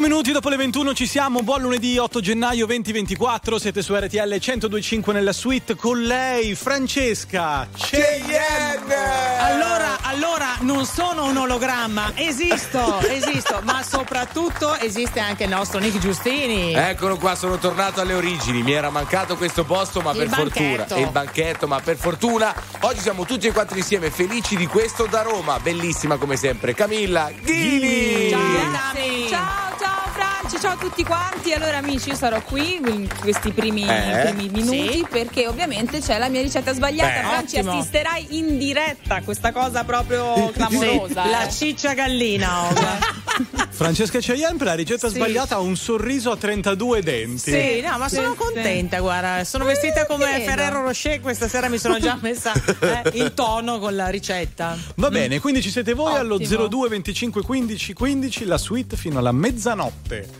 4 minuti dopo le 21 ci siamo, buon lunedì 8 gennaio 2024, siete su RTL 1025 nella suite con lei, Francesca Cheyenne! Allora, allora, non sono un ologramma, esisto, esisto, ma soprattutto esiste anche il nostro Nick Giustini. Eccolo qua, sono tornato alle origini, mi era mancato questo posto, ma Il per banchetto. fortuna, e il banchetto, ma per fortuna, oggi siamo tutti e quattro insieme felici di questo da Roma, bellissima come sempre, Camilla Ghini! Ciao, Ciao, ciao Franci, ciao a tutti quanti. Allora amici, io sarò qui in questi primi, Eh? primi minuti Sì. perché ovviamente c'è la mia ricetta sbagliata. Beh, Franci, ottimo. assisterai in diretta a questa cosa proprio clamorosa. La eh. ciccia gallina, ovvio. Francesca Cheyenne per la ricetta Sì. sbagliata ha un sorriso a 32 denti. Sì, no, ma Sì, sono sì. contenta, guarda. Sono vestita come. Ferrero Rocher. Questa sera mi sono già messa eh, in tono con la ricetta. Va bene, quindi ci siete voi allo Ottimo. 02 25 15 15, la suite fino alla mezzanotte.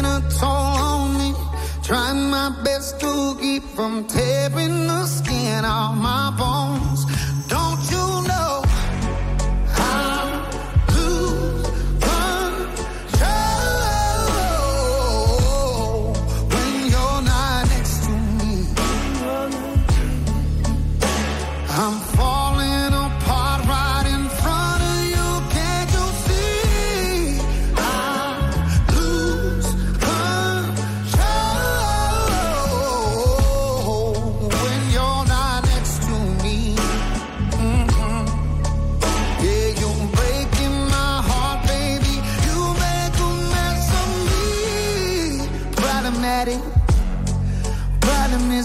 taking a toll on me. Trying my best to keep from tearing the skin off my bones.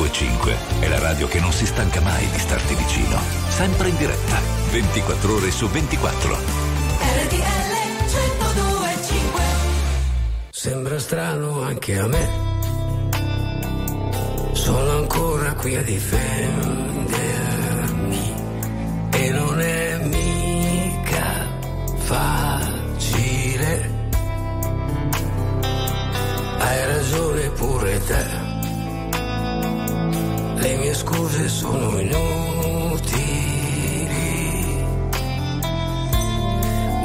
1025 è la radio che non si stanca mai di starti vicino. Sempre in diretta, 24 ore su 24. Sembra strano anche a me. Sono ancora qui a difendermi. E non è mica facile. Hai ragione pure te. Le mie scuse sono inutili.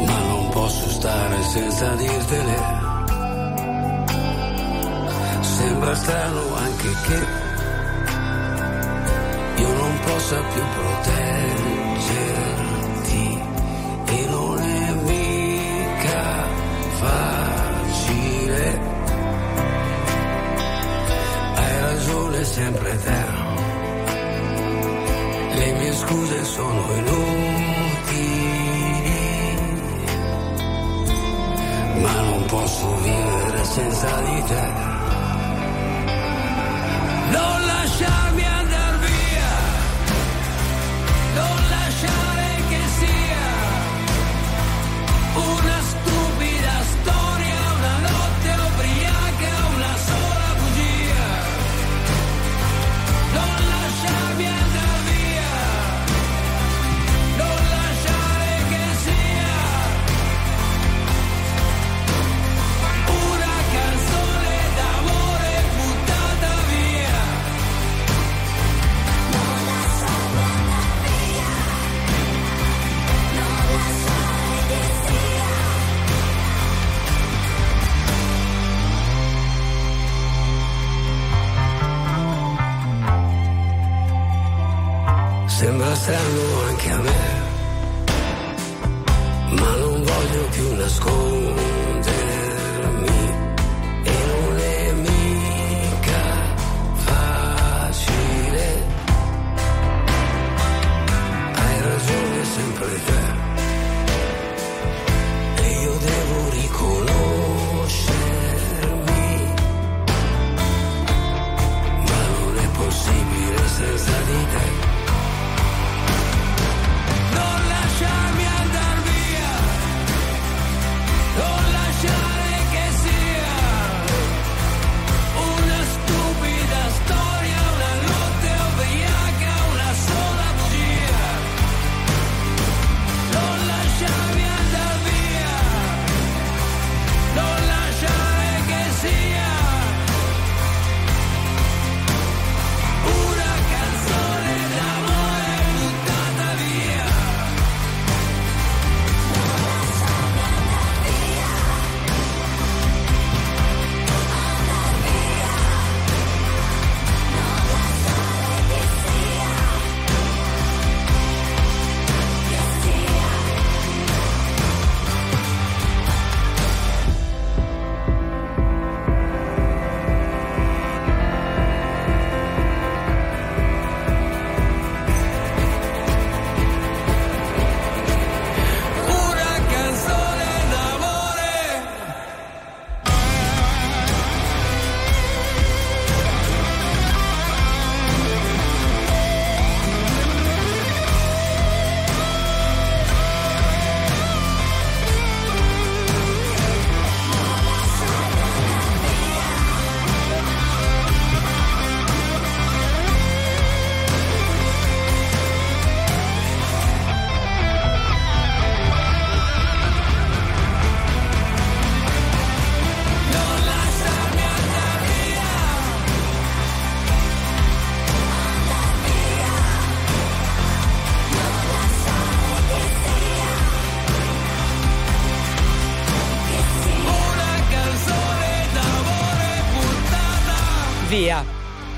Ma non posso stare senza dirtele. Sembra strano anche che io non possa più proteggerti e non è mica facile. Hai ragione sempre te. Le mie scuse sono inutili, ma non posso vivere senza di te.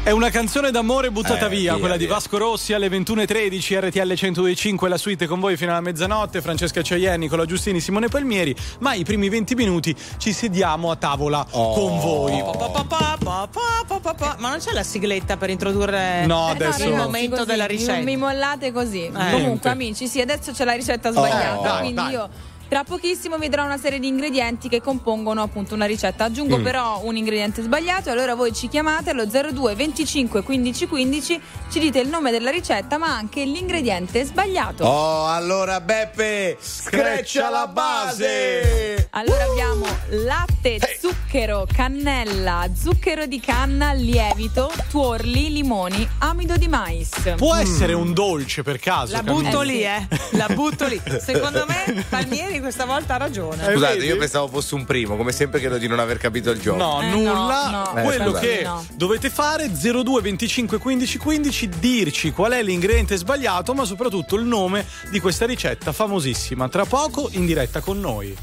È una canzone d'amore buttata Eh, via, via, quella di via. Vasco Rossi alle 21.13, RTL 125, la suite con voi fino alla mezzanotte, Francesca Ciaien, Nicola Giustini, Simone Palmieri, ma i primi 20 minuti ci sediamo a tavola Oh. con voi. Ma non c'è la sigletta per introdurre No, Eh, adesso- il ragazzi, momento così, della ricetta? Mi mollate così. Eh. Comunque, amici, sì, adesso c'è la ricetta sbagliata. Oh, dai, quindi dai. io. Tra pochissimo vi darò una serie di ingredienti che compongono appunto una ricetta. Aggiungo però un ingrediente sbagliato e allora voi ci chiamate allo 02 25 15 15, ci dite il nome della ricetta ma anche l'ingrediente sbagliato. Oh, allora Beppe, screccia la base! Allora abbiamo latte, zucchero, cannella, zucchero di canna, lievito, tuorli, limoni, amido di mais. Può essere un dolce per caso? La butto lì, eh. La butto lì. Secondo me Palmieri che questa volta ha ragione. Eh, Scusate, vedi? io pensavo fosse un primo, come sempre credo di non aver capito il gioco. No, eh, nulla. No, no. Eh, Quello che no. dovete fare 02 25 15 15 dirci qual è l'ingrediente sbagliato, ma soprattutto il nome di questa ricetta famosissima. Tra poco in diretta con noi.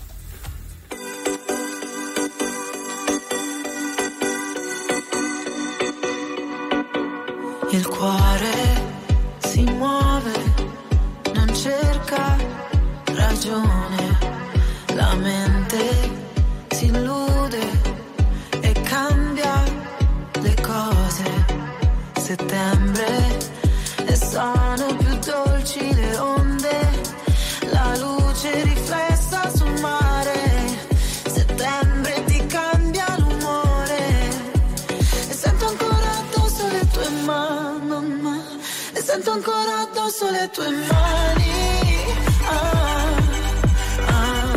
Il cuore si muove, non cerca ragione. le tue mani. Ah, ah.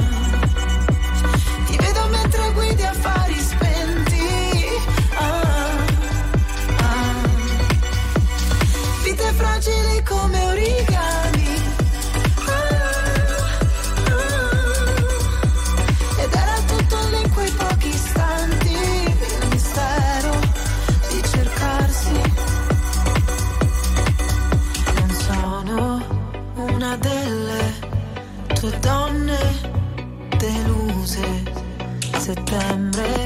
Ti vedo mentre guidi affari spenti. Ah, ah. Vite fragili come origini septiembre.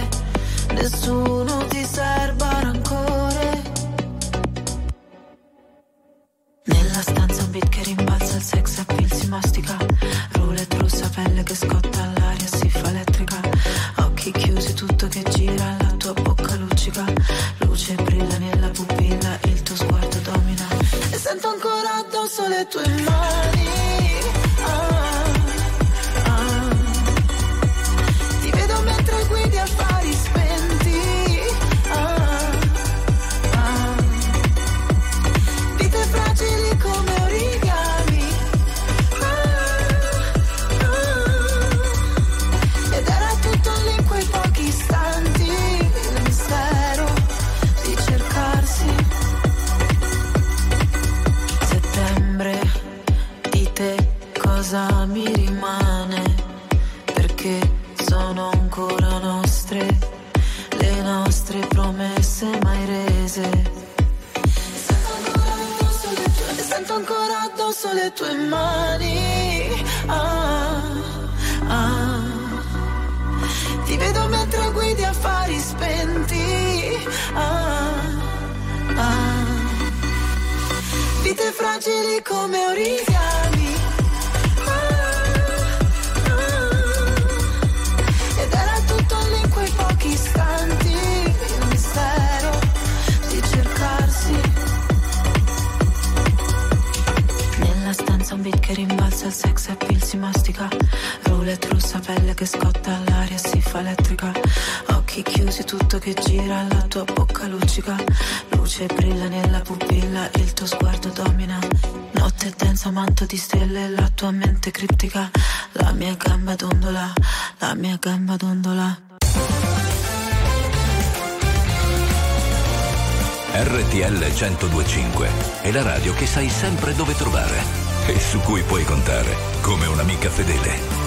102.5 è la radio che sai sempre dove trovare e su cui puoi contare come un'amica fedele.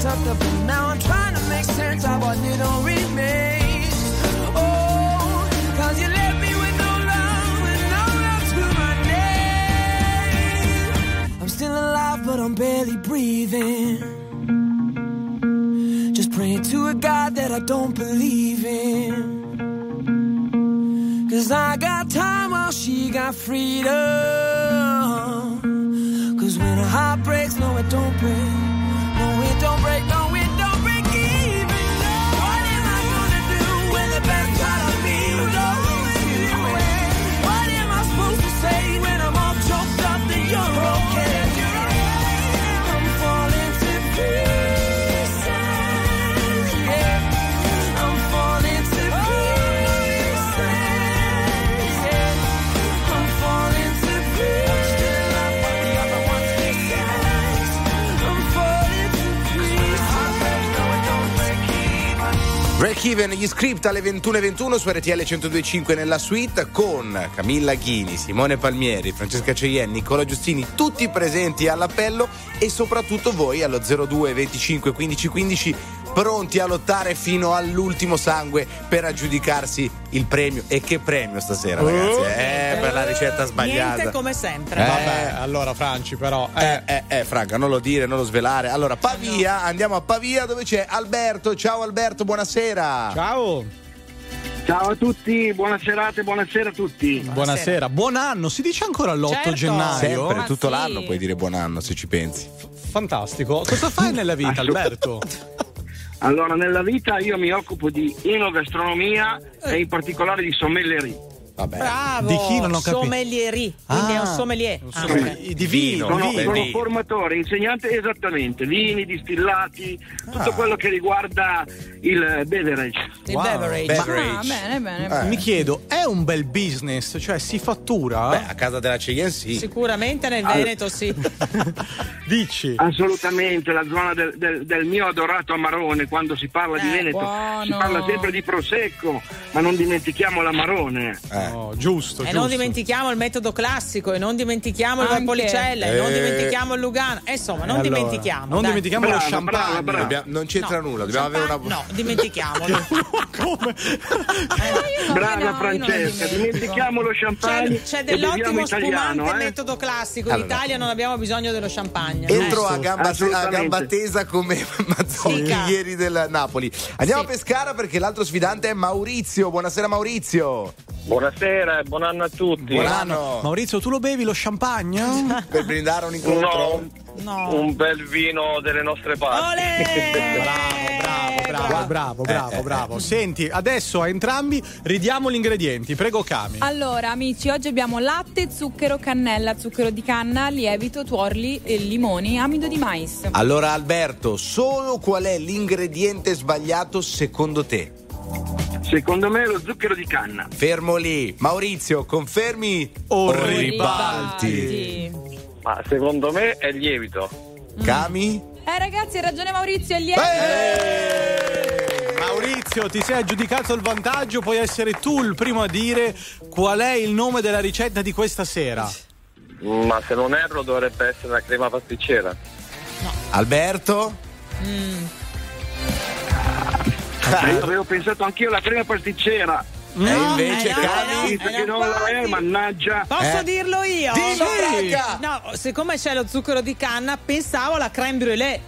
Tucked up and now I'm trying to make sense of what little remains. Oh, cause you left me with no love and no love to my name. I'm still alive, but I'm barely breathing. Just praying to a God that I don't believe in. Cause I got time while she got freedom. Cause when a heart breaks, no, it don't break. Break Even, gli script alle 21.21 su RTL 1025 nella suite con Camilla Ghini, Simone Palmieri, Francesca Ceien, Nicola Giustini, tutti presenti all'appello e soprattutto voi allo 02 25 15 15 pronti a lottare fino all'ultimo sangue per aggiudicarsi il premio. E che premio stasera, ragazzi? Eh, per la ricetta sbagliata. Niente come sempre. Eh. Vabbè, allora Franci però. Eh, eh, eh, Franca, non lo dire, non lo svelare. Allora, Pavia, andiamo a Pavia dove c'è Alberto. Ciao Alberto, buonasera. Ciao. Ciao a tutti, buona serata e buonasera a tutti. Buonasera. buon anno, si dice ancora l'8 Certo. gennaio? Sempre, Ma tutto sì. l'anno puoi dire buon anno se ci pensi. Fantastico. Cosa fai nella vita, Alberto? Allora, nella vita io mi occupo di enogastronomia e in particolare di sommellerie. Vabbè. Bravo. Di chi non ho capito? Sommelieri. Quindi Ah. è un sommelier. Ah, ok. Di vino, Sono, beh, sono formatore, insegnante esattamente, vini, distillati, tutto Ah. quello che riguarda il beverage. Il Wow. beverage. Beh, Ah, Beverage. bene, bene. Eh. Mi chiedo, è un bel business? Cioè, si fattura? Beh, a casa della Cheyenne sì. Sicuramente nel Veneto sì. Dici? Assolutamente, la zona del, del- del mio adorato Amarone, quando si parla di Eh, Veneto, buono. si parla sempre di Prosecco, ma non dimentichiamo l'Amarone. Eh. No, giusto, E giusto. non dimentichiamo il metodo classico, e non dimentichiamo il Anche. Valpolicella, e non Eh. dimentichiamo il Lugano. E insomma, non Allora, dimentichiamo. Non dai. dimentichiamo lo Brava, champagne. brava. Dobbiamo- non c'entra No, nulla, dobbiamo avere una. No, dimentichiamolo. Come? No, Brava Francesca, dimentichiamo lo champagne C'è, c'è e dell'ottimo italiano. spumante eh. metodo classico. Allora. In Italia non abbiamo bisogno dello champagne. Entro Eh. a gamba, a gamba tesa come Mazzoni ieri del Napoli. Andiamo Sì. a Pescara perché l'altro sfidante è Maurizio. Buonasera Maurizio. Buonasera e buon anno a tutti. Buon anno. Maurizio, tu lo bevi lo champagne? Per brindare un incontro. No, No. un bel vino delle nostre parti. Bravo, bravo, bravo, bravo, Eh, bravo. Senti, adesso a entrambi ridiamo gli ingredienti. Prego, Cami. Allora, amici, oggi abbiamo latte, zucchero, cannella, zucchero di canna, lievito, tuorli, e limoni, amido di mais. Allora Alberto, solo qual è l'ingrediente sbagliato secondo te? Secondo me lo zucchero di canna. Fermo lì. Maurizio, confermi O ribalti. Ma secondo me è lievito. Cami? Eh ragazzi, hai ragione Maurizio, è lievito. Eh! Maurizio, ti sei aggiudicato il vantaggio, puoi essere tu il primo a dire qual è il nome della ricetta di questa sera. Ma se non erro dovrebbe essere la crema pasticcera. Alberto? Io avevo pensato anch'io alla crema pasticcera. e invece eh no, Cami? eh no, che non lo è, mannaggia. Posso Eh. dirlo io? Dillo, Sì. No, siccome c'è lo zucchero di canna, pensavo alla crème brûlée.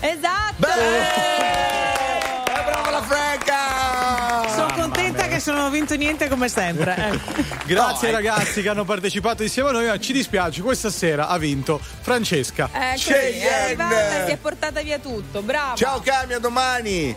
Esatto. Beh, eh, brava la Franca! Sono contenta che se non ho vinto niente come sempre. Eh. Grazie No, ai ragazzi che hanno partecipato insieme a noi, ma ci dispiace, questa sera ha vinto Francesca. Ecco, Cheyenne. è arrivata e si è portata via tutto. Brava. Ciao Cami, a domani!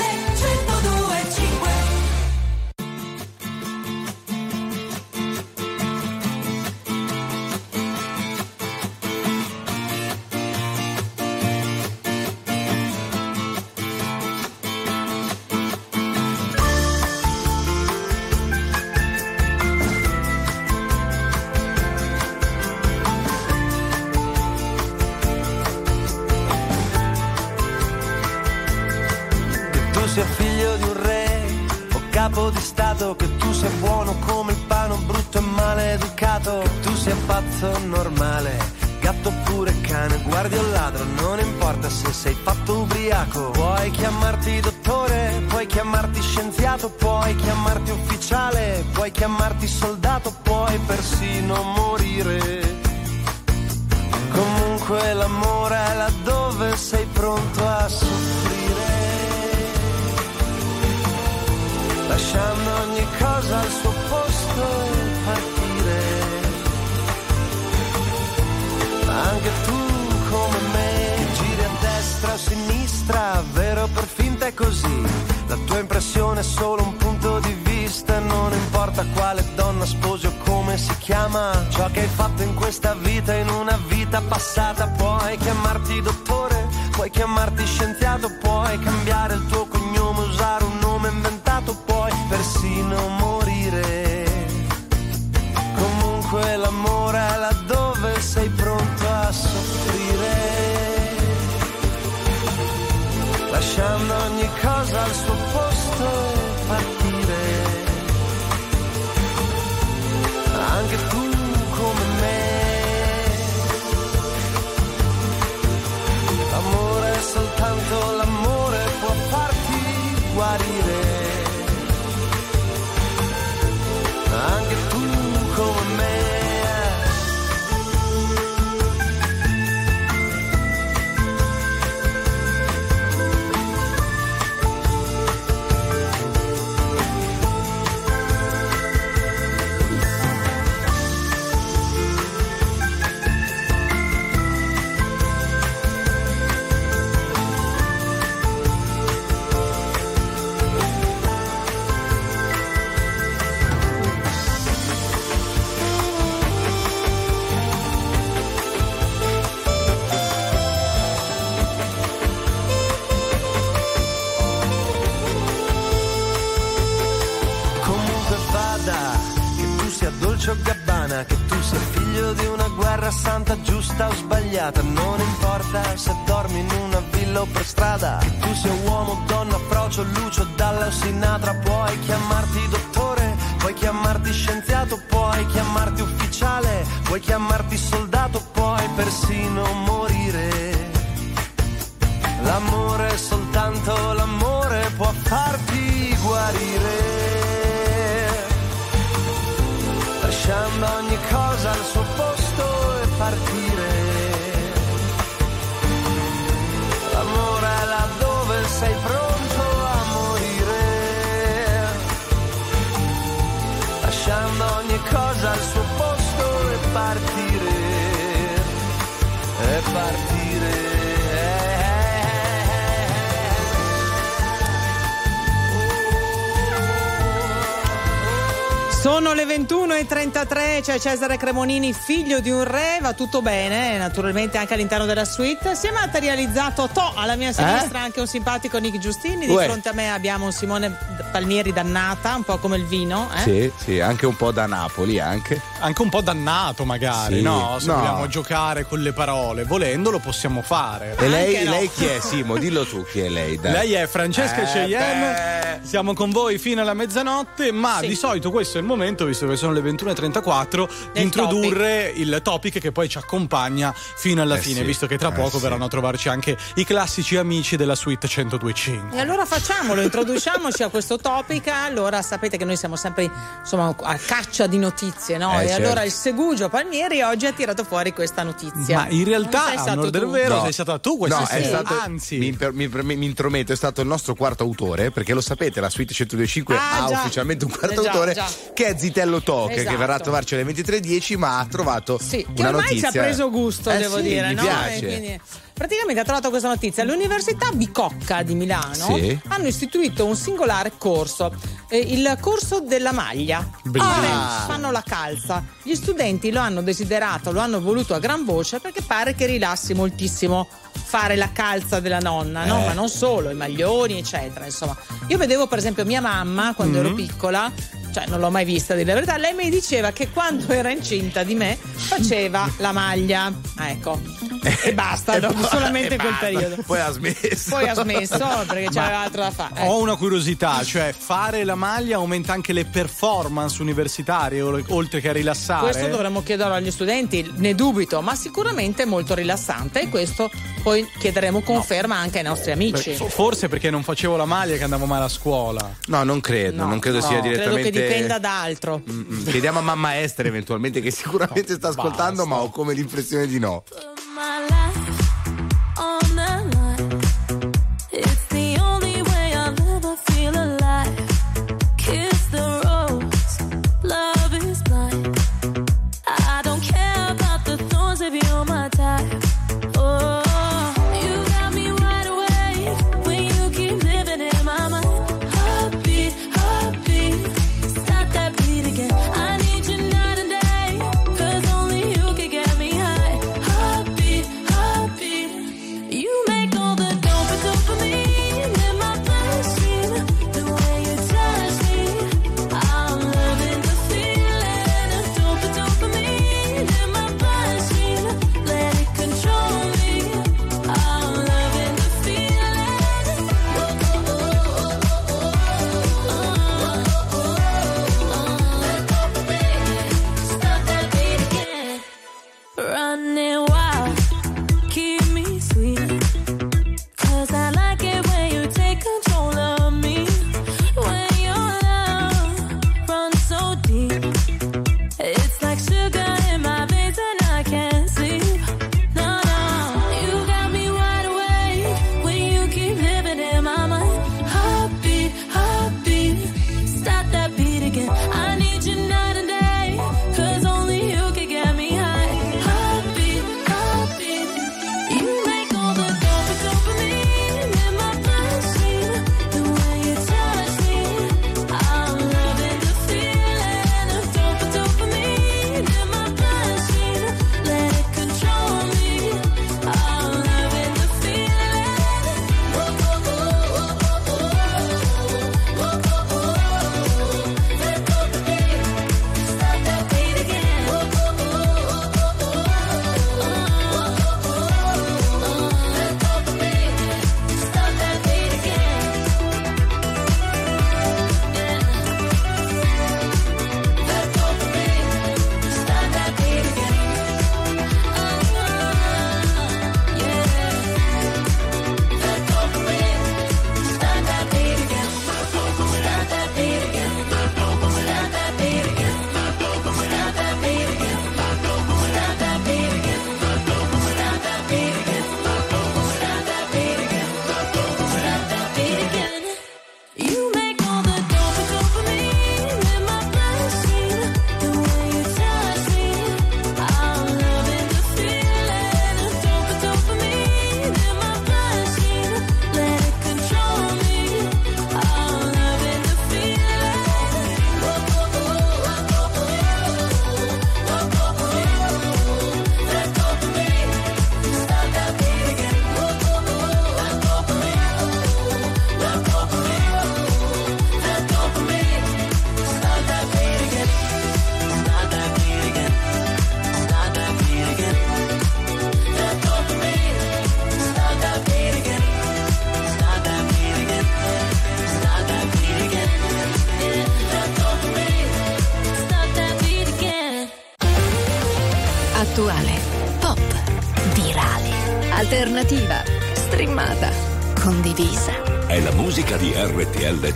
stato, che tu sia buono come il pane, brutto e maleducato, che tu sia pazzo normale, gatto oppure cane, guardi o ladro, non importa se sei fatto ubriaco. Puoi chiamarti dottore, puoi chiamarti scienziato, puoi chiamarti ufficiale, puoi chiamarti soldato, puoi persino morire. Comunque l'amore è laddove sei pronto a soffrire, lasciando ogni cosa al suo posto e partire. Anche tu come me, giri a destra o a sinistra, vero per finta è così. La tua impressione è solo un punto di vista, non importa quale donna sposi o come si chiama. Ciò che hai fatto in questa vita, in una vita passata, puoi chiamarti dottore, puoi chiamarti scienziato, puoi cambiare il tuo cognome, usare un persino morire. Comunque l'amore è laddove sei pronto a soffrire, lasciando ogni cosa al suo posto e partire. Anche tu come me. L'amore è soltanto l'amore può farti guarire. C'è Cesare Cremonini, figlio di un re, va tutto bene, naturalmente anche all'interno della suite. Si è materializzato To, alla mia sinistra anche un simpatico Nick Giustini, di Uè. fronte a me abbiamo un Simone Palmieri dannata, un po' come il vino. Eh? Sì, sì, anche un po' da Napoli anche. Anche un po' dannato magari, Sì, no? Se no. vogliamo giocare con le parole, volendo lo possiamo fare. E lei, no. lei chi è, Simo? Dillo tu chi è lei. dai. Lei è Francesca Eh, Cheyenne, beh. Siamo con voi fino alla mezzanotte, ma Sì. di solito questo è il momento, visto che sono le 21.34, di introdurre il topic che poi ci accompagna fino alla Eh fine, sì, visto che tra eh poco sì. verranno a trovarci anche i classici amici della suite 1025. E allora facciamolo, introduciamoci a questo topic. Allora sapete che noi siamo sempre insomma, a caccia di notizie, no? Eh, e certo. allora il Segugio Palmieri oggi ha tirato fuori questa notizia. Ma in realtà, a stato onore del tu. vero, No. sei stata tu questa No, stato, Anzi, mi, per- mi, per- mi intrometto, è stato il nostro quarto autore, perché lo sapete, la suite 1025 Ah, ha già. ufficialmente un quarto Eh, autore già. che è Zitello che Esatto. verrà a trovarci alle 23.10, ma ha trovato Sì, che una ormai notizia. ci ha preso gusto, Eh devo sì, dire, mi no? piace. Quindi, praticamente ha trovato questa notizia. L'Università Bicocca di Milano Sì. hanno istituito un singolare corso, eh, il corso della maglia. Bellissimo. Ora fanno la calza. Gli studenti lo hanno desiderato, lo hanno voluto a gran voce perché pare che rilassi moltissimo fare la calza della nonna, no? Eh. Ma non solo, i maglioni, eccetera. Insomma, io vedevo per esempio mia mamma quando Mm-hmm. ero piccola. Cioè, non l'ho mai vista, dire la verità. Lei mi diceva che quando era incinta di me faceva la maglia. Ah, ecco. E basta, dopo poi- solamente e quel basta. periodo. Poi ha smesso. Poi ha smesso perché c'aveva altro da fare. Ho Eh. una curiosità, cioè fare la maglia aumenta anche le performance universitarie oltre che a rilassare? Questo dovremmo chiederlo agli studenti, ne dubito, ma sicuramente è molto rilassante e questo poi chiederemo conferma anche ai nostri amici. Beh, Forse perché non facevo la maglia che andavo male a scuola. No, non credo, No, non credo no, sia Credo direttamente. che dipenda da altro. Mm, Chiediamo a mamma Esther eventualmente che sicuramente sta ascoltando, basta. ma ho come l'impressione di no. My life on the line. It's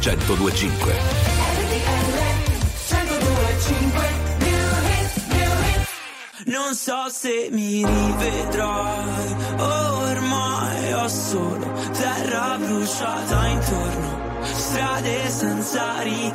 1025. Non so se mi rivedrai, ormai ho solo terra bruciata intorno, strade senza ritorno,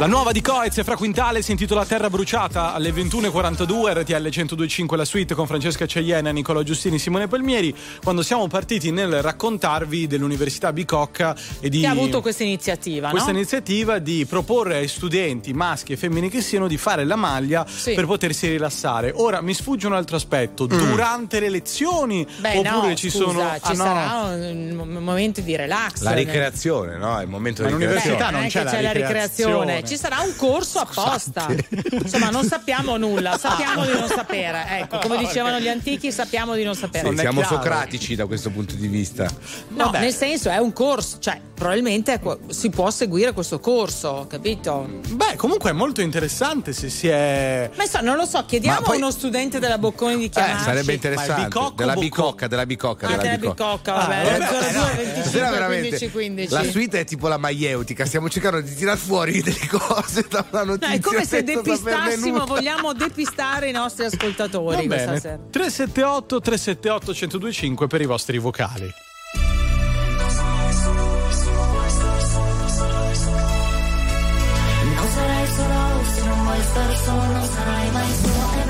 La nuova di Coez e Fra Quintale si intitola Terra bruciata alle 21.42 RTL 1025 la suite con Francesca Ceiena, Nicola Giustini, Simone Palmieri quando siamo partiti nel raccontarvi dell'Università Bicocca e di Che ha avuto questa iniziativa, questa no? iniziativa di proporre ai studenti maschi e femmini che siano di fare la maglia Sì. per potersi rilassare. Ora mi sfugge un altro aspetto, durante le lezioni Beh, oppure no, ci scusa, sono ci ah, no. sarà un, un momento di relax. La ricreazione, no? È il momento Ma di all'università ricreazione. non, non è c'è c'è la ricreazione. Ci sarà un corso apposta. Insomma, non sappiamo nulla, sappiamo di non sapere. Ecco, come dicevano gli antichi, sappiamo di non sapere. Sì, è siamo chiaro. socratici da questo punto di vista. No, Vabbè. nel senso è un corso, cioè probabilmente si può seguire questo corso, capito? Beh, comunque è molto interessante se si è Ma insomma, non lo so, chiediamo poi- a uno studente della Bocconi di Eh, chiamarci. sarebbe Ma è interessante. bicocca o della bicocca, della bicocca, Ah, della bicocca. bicocca, vabbè, Ah, vabbè, 02 Stasera 25 veramente 15 15. La suite è tipo la maieutica, stiamo cercando di tirar fuori delle cose da una No, notizia. è come se depistassimo, vogliamo depistare i nostri ascoltatori Va questa bene. sera. 378 378 1025 per i vostri vocali. Non sarai solo se non vuoi stare solo, non sarai mai solo,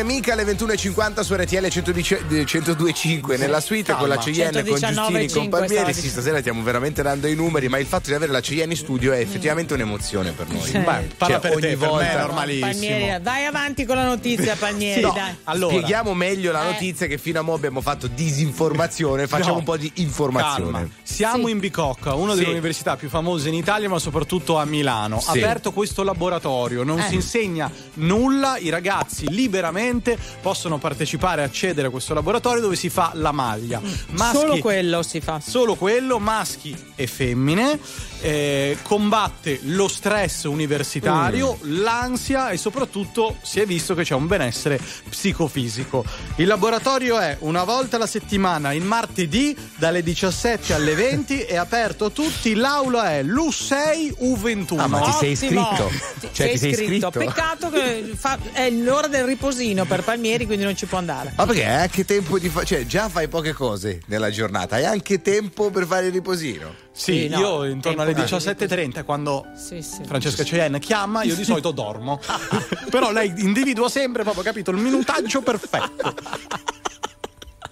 Rain, mica alle 21.50 su RTL 102.5 nella suite con la Cheyenne, con 119,5 Giustini, con Palmieri. Sì, stasera stiamo veramente dando i numeri, ma il fatto di avere la in studio è effettivamente un'emozione per noi. Sì. Beh, parla per ogni te, per me volta è normalissimo. Palmieri, vai avanti con la notizia, Palmieri, No, dai. Allora, Spieghiamo meglio la Eh. notizia che fino a mo' abbiamo fatto disinformazione, facciamo No. un po' di informazione. Calma. Siamo in Bicocca, una delle Sì. università più famose in Italia, ma soprattutto a Milano. Sì. aperto questo laboratorio, non Eh. si insegna nulla, i ragazzi liberamente possono partecipare e accedere a questo laboratorio dove si fa la maglia. Maschi- Solo quello si fa. Solo quello, maschi e femmine, eh, combatte lo stress universitario, Mm. l'ansia e soprattutto si è visto che c'è un benessere psicofisico. Il laboratorio è una volta alla settimana, il martedì dalle 17 alle 20, è aperto tutti, l'aula è l'U6 U21. Ah, ma ti sei iscritto? Ti- Cioè, ti sei iscritto? Peccato che fa- è l'ora del riposino per Palmieri, quindi non ci può andare. Ma perché hai anche tempo di fare, cioè già fai poche cose nella giornata, hai anche tempo per fare il riposino. Sì, Sì, no, io intorno alle tempo- 17.30 quando Sì, sì. Francesca Cheyenne chiama, io di solito dormo. Però lei individua sempre proprio, capito, il minutaggio perfetto.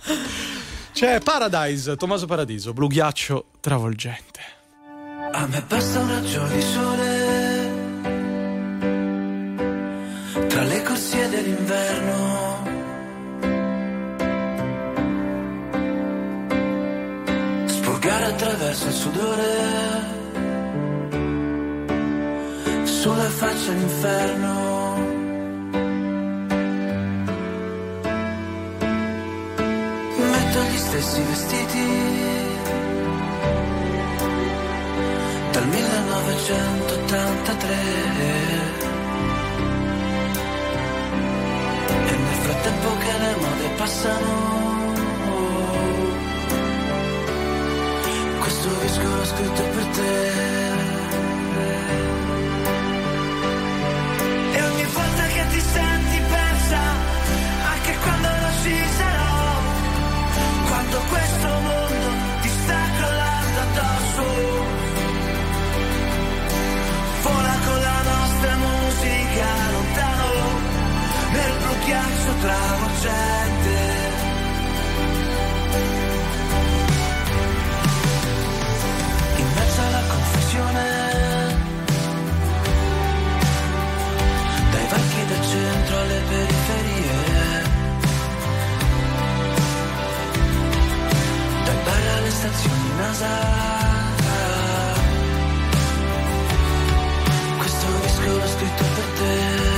C'è Paradise, Tommaso Paradiso, blu ghiaccio travolgente. A me basta un raggio di sole tra le corsie dell'inverno. Spurgare attraverso il sudore sulla faccia l'inferno. indosso gli stessi vestiti dal 1983 e nel frattempo che le mode passano questo disco l'ho scritto per te. tutto questo mondo ti sta crollando addosso. Vola la nostra musica lontano, nel blu ghiaccio. In mezzo alla confessione stazioni NASA. Questo disco l'ho scritto per te.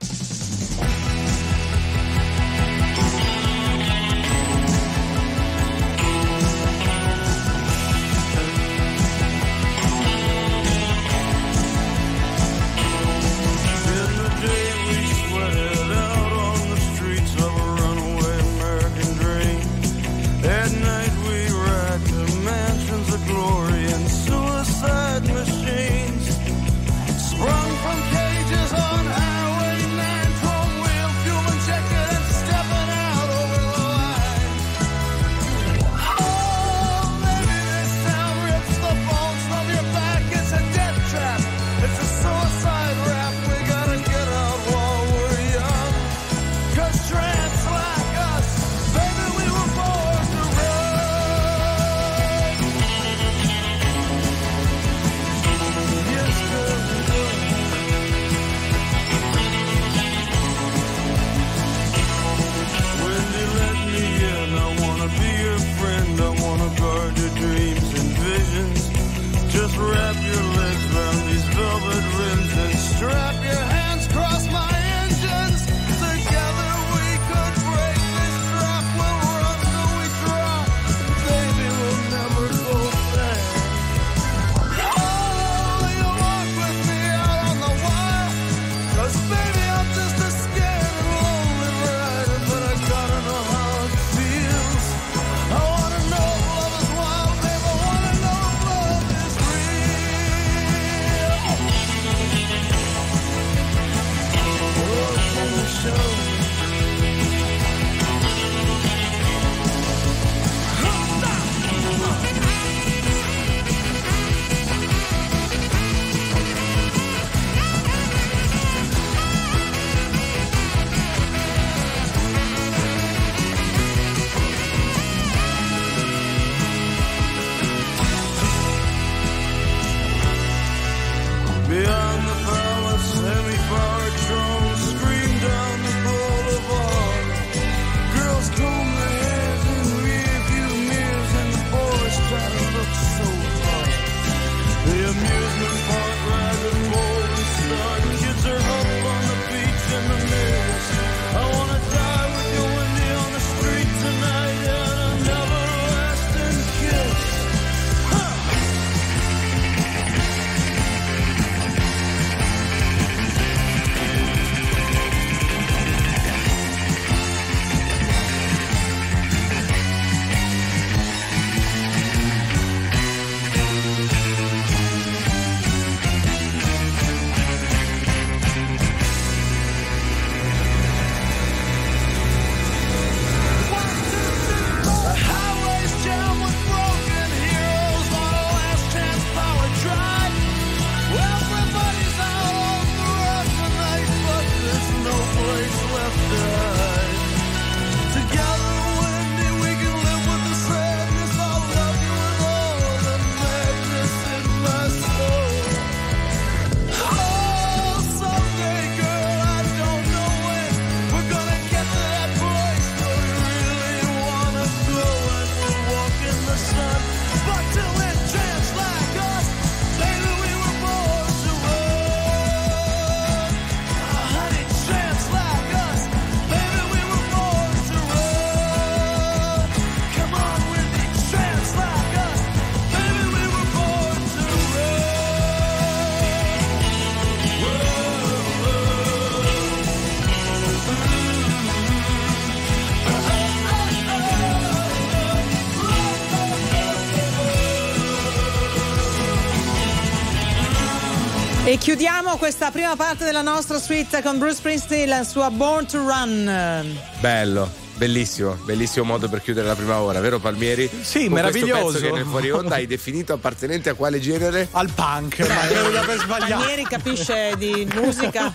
Chiudiamo questa prima parte della nostra suite con Bruce Springsteen, la sua Born to Run. Bello. Bellissimo, bellissimo modo per chiudere la prima ora, vero Palmieri? Sì, Con meraviglioso. Questo pezzo che nel fuori onda hai definito appartenente a quale genere? Al punk, ma devo aver sbagliato. Palmieri capisce di musica.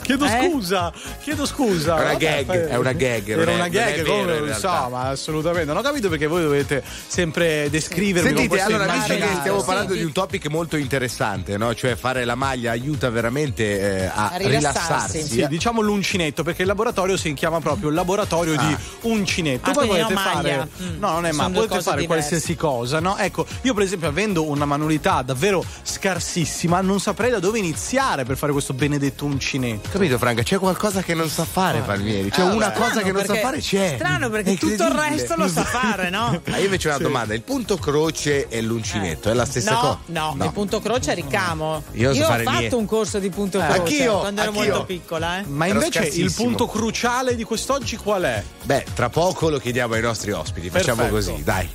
Chiedo Eh? scusa, chiedo scusa. È una Vabbè, gag, poi- è una gag, Era una gag, è vero come lo so, ma assolutamente. Non ho capito perché voi dovete sempre descrivermi con Sentite, allora, visto che stiamo parlando di un topic molto interessante, no? Cioè fare la maglia aiuta veramente eh, a, A rilassarsi. rilassarsi. Sì, diciamo l'uncinetto, perché il laboratorio si chiama proprio laboratorio di uncinetto. Ah, potete no fare. Mm. No, non è Sono ma due potete fare diverse. qualsiasi cosa, no? Ecco, io per esempio, avendo una manualità davvero scarsissima, non saprei da dove iniziare per fare questo benedetto uncinetto. Capito, Franca? C'è qualcosa che non sa fare Palmieri. C'è Ah, una beh. cosa che non sa fare, c'è. strano, perché tutto il resto lo sa fare, no? Ah, io invece ho una Sì. domanda: il punto croce e l'uncinetto è la stessa no, cosa? no, il punto croce è ricamo. Io so ho fare fatto niente. un corso di punto Eh, croce anch'io, quando ero anch'io. molto piccola, eh. Ma Ero invece il punto cruciale di quest'oggi qual è? Beh, tra poco lo chiediamo ai nostri ospiti. Facciamo Perfetto. così, dai.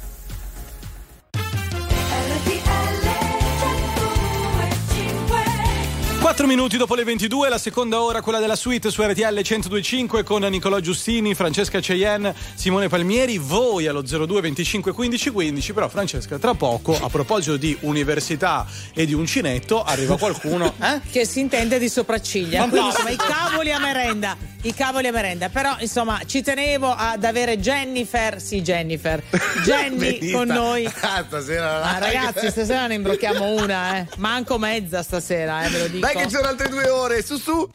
4 minuti dopo le 22, la seconda ora, quella della suite su RTL 1025 con Nicolò Giustini, Francesca Cheyenne, Simone Palmieri, voi allo 02 25 15 15. Però, Francesca, tra poco, a proposito di università e di uncinetto, arriva qualcuno. Eh? Che si intende di sopracciglia. Quindi insomma i cavoli a merenda. I cavoli a merenda. Però insomma ci tenevo ad avere Jennifer. Sì, Jennifer. Jenny con noi. Ah, stasera la Ma ragazzi, stasera ne imbrocchiamo una, eh. Manco mezza stasera, eh, ve lo dico. Dai che ci altre due ore, su su.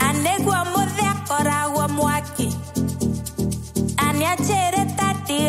Anegwa modhia kora wa mwaki Aniachere tati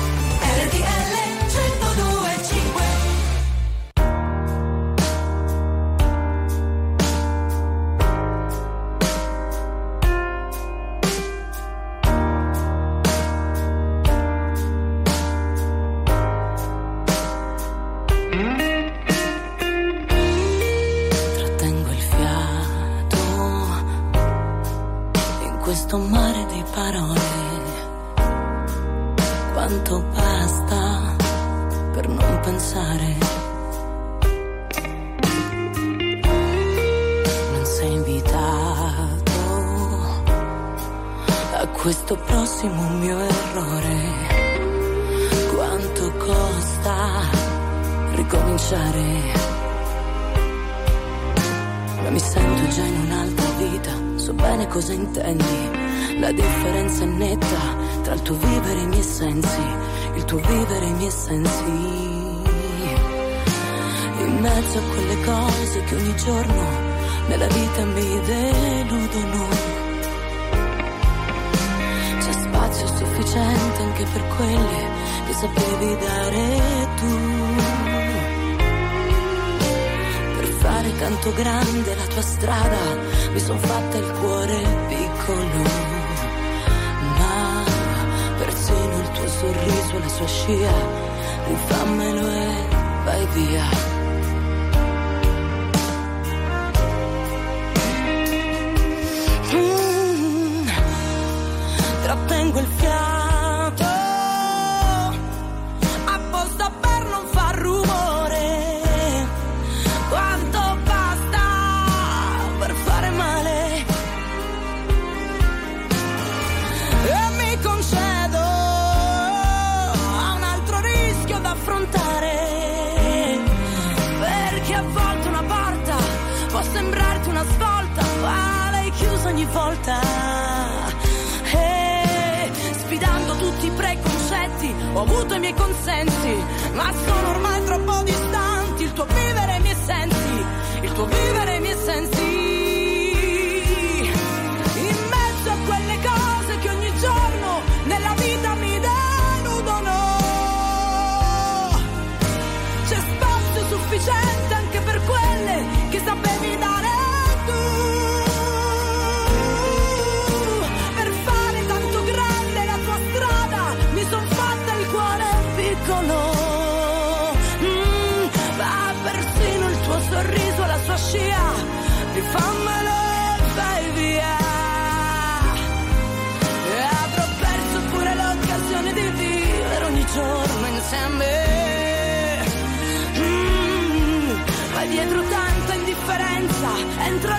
Ho avuto i miei consensi, ma sono ormai troppo distanti. Il tuo vivere e i sensi, il tuo vivere e i sensi.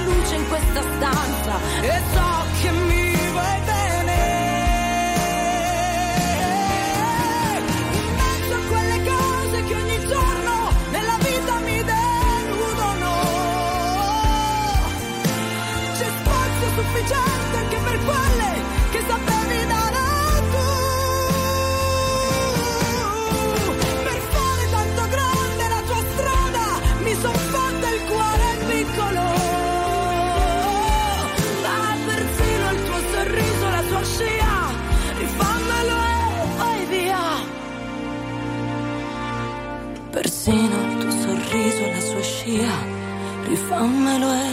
Luce in questa stanza. E so scia, rifammelo e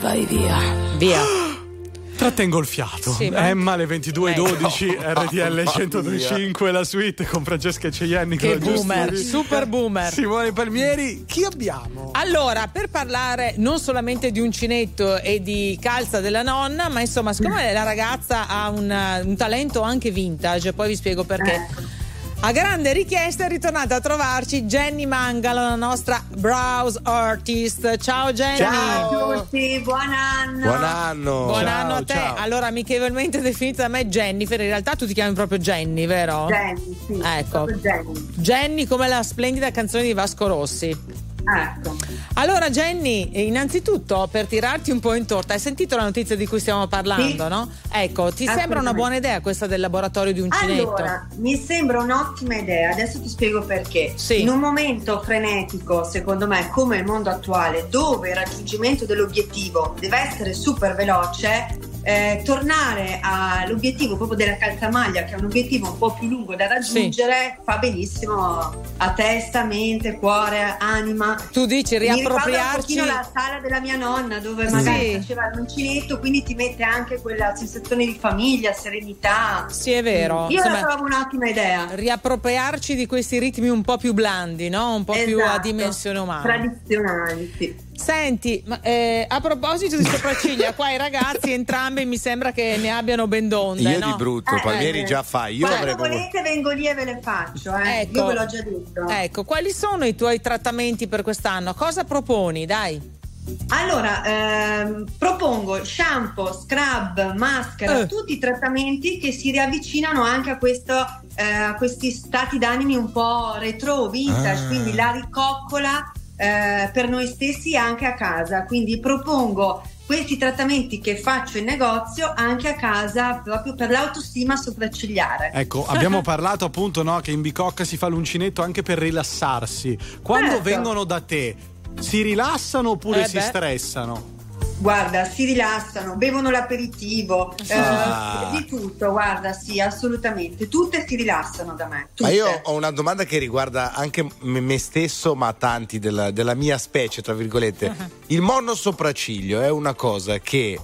vai via. Via. Trattengo il fiato. Sì, ma- Emma alle 22.12, Ecco. RTL 1025, la suite con Francesca Ceienni. Che boomer, Giustini. super boomer. Simone Palmieri, chi abbiamo? Allora, per parlare non solamente di uncinetto e di calza della nonna, ma insomma, siccome la ragazza ha un, un talento anche vintage, poi vi spiego perché. A grande richiesta è ritornata a trovarci Jenny Mangalo, la nostra browse artist. Ciao Jenny. Ciao a tutti, buon anno. Buon anno. Buon Ciao, anno a te. ciao. Allora, amichevolmente definita da me Jennifer, in realtà tu ti chiami proprio Jenny, vero? Jenny, sì, Ecco. proprio Jenny. Jenny come la splendida canzone di Vasco Rossi. Ecco. Allora Jenny, innanzitutto per tirarti un po' in torta, hai sentito la notizia di cui stiamo parlando, Sì. no? Ecco, ti sembra una buona idea questa del laboratorio di uncinetto? Allora, mi sembra un'ottima idea, adesso ti spiego perché. In un momento frenetico, secondo me, come il mondo attuale, dove il raggiungimento dell'obiettivo deve essere super veloce, eh, tornare all'obiettivo proprio della calzamaglia, che è un obiettivo un po' più lungo da raggiungere, fa benissimo a testa, mente, cuore, anima. Tu dici Mi ricorda un riappropriarci- pochino la sala della mia nonna dove magari Sì. faceva l'uncinetto, quindi ti mette anche quella sensazione di famiglia, serenità. Sì, è vero. Io Insomma, la trovo un'ottima idea. Riappropriarci di questi ritmi un po' più blandi, no? Un po' più a Esatto. dimensione umana. Tradizionali, sì. Senti, ma, eh, a proposito di sopracciglia, qua i ragazzi entrambi mi sembra che ne abbiano ben donde. Io no? di brutto, Eh, Palmieri eh. già fa. Io Quando avrei volete vengo lì e ve le faccio, eh. Ecco. Io ve l'ho già detto. Ecco, quali sono i tuoi trattamenti per quest'anno? Cosa proponi? Dai. Allora, ehm, propongo shampoo, scrub, maschera, Eh. tutti i trattamenti che si riavvicinano anche a, questo, eh, a questi stati d'animi un po' retro, vintage, Ah. quindi la ricoccola eh, per noi stessi anche a casa. Quindi propongo questi trattamenti che faccio in negozio anche a casa proprio per l'autostima sopraccigliare. Ecco, abbiamo parlato appunto no, che in bicocca si fa l'uncinetto anche per rilassarsi. Quando Certo. vengono da te, si rilassano oppure Eh si beh. stressano? Guarda, si rilassano, bevono l'aperitivo, eh, Ah. di tutto, guarda, sì, assolutamente. Tutte si rilassano da me. Ma Tutte. io ho una domanda che riguarda anche me me stesso, ma tanti della, della mia specie, tra virgolette. Il mono sopracciglio è una cosa che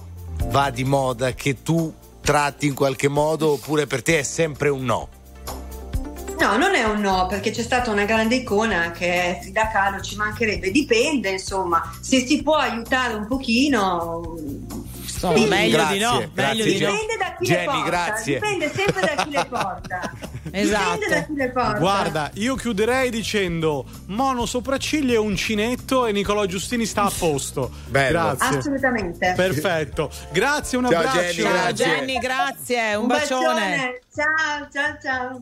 va di moda, che tu tratti in qualche modo, oppure per te è sempre un no? No, non è un no, perché c'è stata una grande icona che è Frida Kahlo, ci mancherebbe, dipende, insomma, se si può aiutare un pochino. Insomma, sì. meglio Grazie, di no. grazie, meglio di no. Dipende da chi le Jenny, porta, grazie. dipende sempre da chi le porta. Esatto. Dipende da chi le porta. Guarda, io chiuderei dicendo mono sopracciglio e uncinetto e Nicolò Giustini sta a posto. Grazie. Assolutamente. Perfetto. Grazie, un Ciao, abbraccio. Jenny, Ciao grazie. Jenny, grazie, un, Un bacione. bacione. Ciao, ciao, ciao.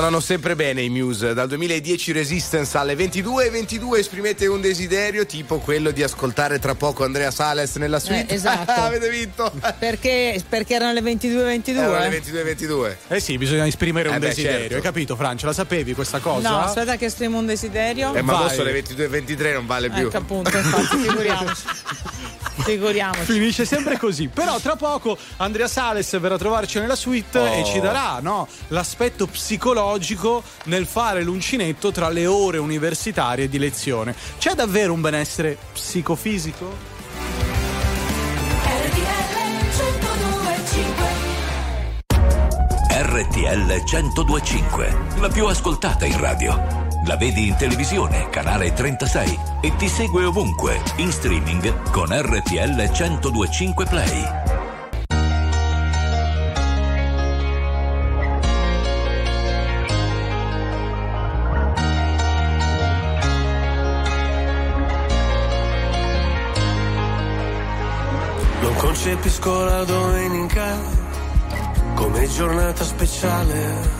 Suonano sempre bene i Muse, dal 2010 Resistance alle 22 22 esprimete un desiderio tipo quello di ascoltare tra poco Andrea Sales nella eh, suite. Eh, esatto. Avete vinto. Perché, perché erano le 22 22? Erano eh? le 22 22. Eh sì, bisogna esprimere eh un beh, desiderio, certo. hai capito Francia? La sapevi questa cosa? No, aspetta che esprimo un desiderio. Eh, ma adesso le 22 23 non vale ecco, più. Ecco appunto, infatti, figuriamoci. figuriamoci. Finisce sempre così. Però tra poco Andrea Sales verrà a trovarci nella suite oh. e ci oh. darà no, l'aspetto psicologico nel fare l'uncinetto tra le ore universitarie di lezione. C'è davvero un benessere psicofisico? RTL 1025, la più ascoltata in radio la vedi in televisione, canale 36 e ti segue ovunque, in streaming con RTL 1025 Play. Non concepisco la domenica come giornata speciale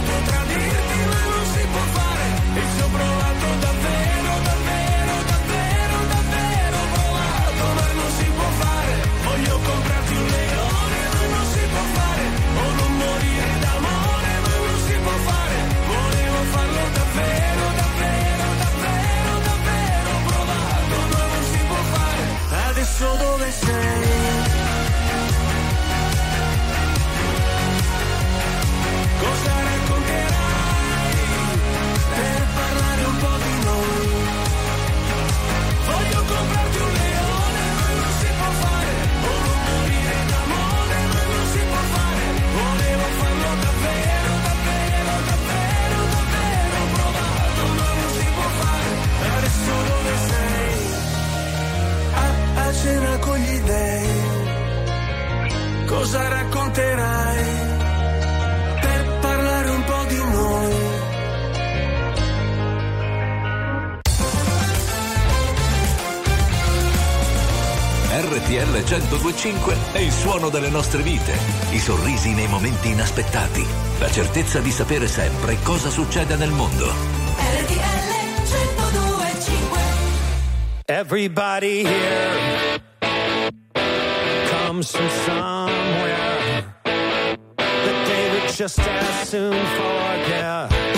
1025 è il suono delle nostre vite, i sorrisi nei momenti inaspettati, la certezza di sapere sempre cosa succede nel mondo. RTL 1025 Everybody here comes from somewhere. That they would just as soon forget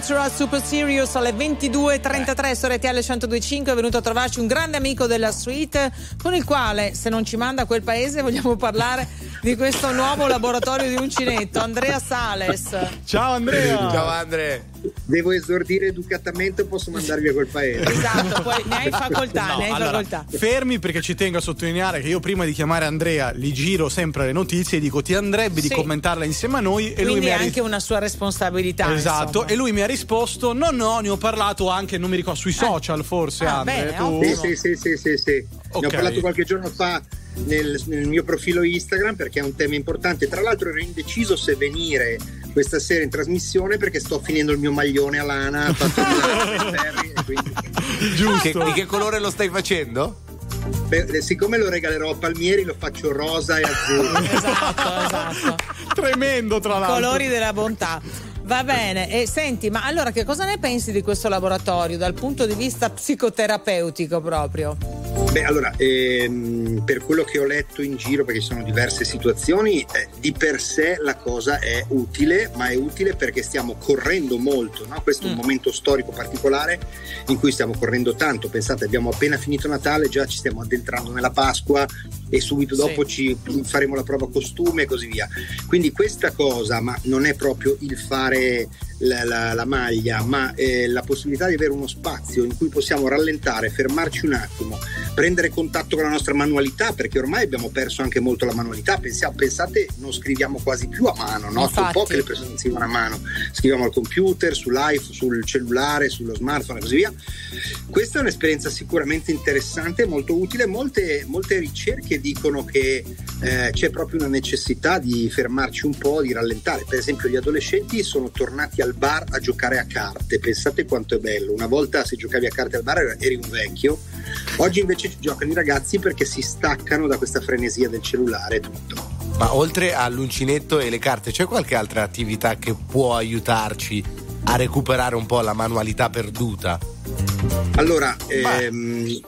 Supernatural Super Serious alle 22.33 su RTL 1025 è venuto a trovarci un grande amico della suite con il quale se non ci manda a quel paese vogliamo parlare di questo nuovo laboratorio di uncinetto Andrea Sales. Ciao Andrea. Ciao Andre Devo esordire educatamente o posso mandarvi a quel paese? esatto poi ne hai facoltà No, ne hai allora, facoltà fermi perché ci tengo a sottolineare che io prima di chiamare Andrea gli giro sempre le notizie e dico ti andrebbe di Sì. commentarla insieme a noi e lui quindi mi è ha ris- anche una sua responsabilità Esatto, insomma. e lui mi ha risposto: No, no, ne ho parlato anche, non mi ricordo, sui social forse. Ah, Andre, bene, tu-. Sì, sì, sì, sì, sì, sì. Ne ho parlato qualche giorno fa nel, nel mio profilo Instagram perché è un tema importante. Tra l'altro ero indeciso se venire questa sera in trasmissione perché sto finendo il mio maglione a lana fatto di ferri, quindi- Che- di che colore lo stai facendo? Beh, eh, siccome lo regalerò a Palmieri lo faccio rosa e azzurro. esatto esatto Tremendo, tra l'altro. colori della bontà. Va bene, e senti, ma allora che cosa ne pensi di questo laboratorio dal punto di vista psicoterapeutico proprio? Beh, allora, ehm, per quello che ho letto in giro, perché ci sono diverse situazioni, eh, di per sé la cosa è utile, ma è utile perché stiamo correndo molto, no? Questo è un momento storico particolare in cui stiamo correndo tanto. Pensate, abbiamo appena finito Natale, già ci stiamo addentrando nella Pasqua e subito dopo ci faremo la prova costume e così via. Quindi questa cosa, ma non è proprio il fare la, la- la maglia, ma eh, la possibilità di avere uno spazio in cui possiamo rallentare, fermarci un attimo, prendere contatto con la nostra manualità, perché ormai abbiamo perso anche molto la manualità. Pensiamo- pensate, non scriviamo quasi più a mano, no? Sono poche le persone che scrivono a mano, scriviamo al computer, sull'iPhone, sul cellulare, sullo smartphone e così via. Questa è un'esperienza sicuramente interessante, molto utile. Molte, molte ricerche dicono che eh, c'è proprio una necessità di fermarci un po', di rallentare. Per esempio, gli adolescenti sono tornati al bar a giocare a carte. Pensate quanto è bello. Una volta se giocavi a carte al bar eri un vecchio. Oggi invece ci giocano i ragazzi perché si staccano da questa frenesia del cellulare e tutto. Ma oltre all'uncinetto e le carte, c'è qualche altra attività che può aiutarci a recuperare un po' la manualità perduta? Allora, ehm,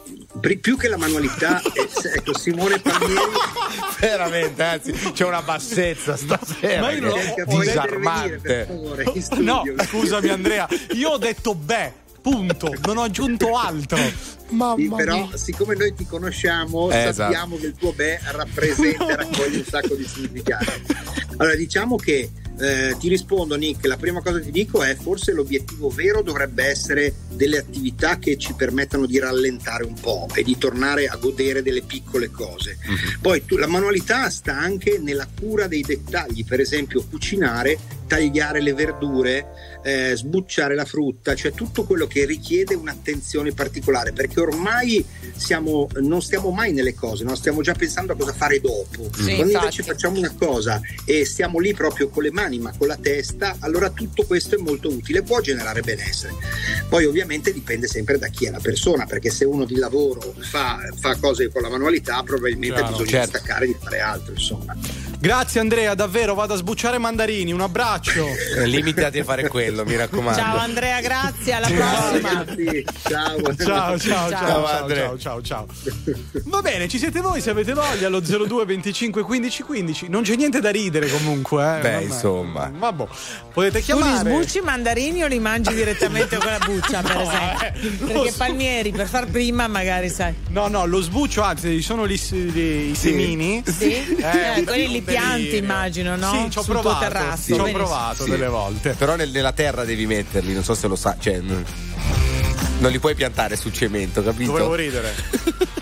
più che la manualità, ecco, Simone Palmieri Veramente, anzi, c'è una bassezza stasera. Ma io non ho- ho- disarmante. No, scusami Andrea, io ho detto beh, punto, non ho aggiunto altro. Sì, però siccome noi ti conosciamo Eh, sappiamo che il tuo beh rappresenta e raccoglie un sacco di significati. Allora diciamo che eh, ti rispondo Nick la prima cosa che ti dico è forse l'obiettivo vero dovrebbe essere delle attività che ci permettano di rallentare un po' e di tornare a godere delle piccole cose. Poi tu- la manualità sta anche nella cura dei dettagli per esempio cucinare tagliare le verdure eh, sbucciare la frutta cioè tutto quello che richiede un'attenzione particolare perché ormai siamo, non stiamo mai nelle cose no? stiamo già pensando a cosa fare dopo Sì, quando infatti. invece facciamo una cosa e stiamo lì proprio con le mani ma con la testa allora tutto questo è molto utile può generare benessere poi ovviamente dipende sempre da chi è la persona perché se uno di lavoro fa, fa cose con la manualità probabilmente Chiaro, ha bisogno certo. staccare e di fare altro insomma Grazie Andrea, davvero, vado a sbucciare mandarini, un abbraccio. Eh, Limitati a fare quello, mi raccomando. Ciao Andrea, grazie, alla prossima. Ciao Ciao, ciao, ciao, Ciao, ciao, ciao, ciao, ciao. Va bene, ci siete voi se avete voglia allo 02 25 15 15. Non c'è niente da ridere comunque, eh. Beh, Vabbè. insomma. Vabbè. Potete Tu li chiamare. sbucci i mandarini o li mangi direttamente con la buccia, per No, esempio? eh, Perché so. Palmieri, per far prima, magari sai. No, no, lo sbuccio, anzi, ci sono gli, i, i semini. Sì? Eh, un- quelli li pianti, immagino, no? Sì, ci ho Sul provato. terrazzo, Ci ho benissimo. Provato Sì. delle volte. Però nel- nella terra devi metterli, non so se lo sa, cioè non, li puoi piantare su cemento, capito? Dovevo ridere.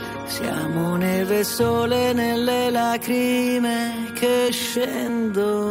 Siamo neve sole nelle lacrime che scendono.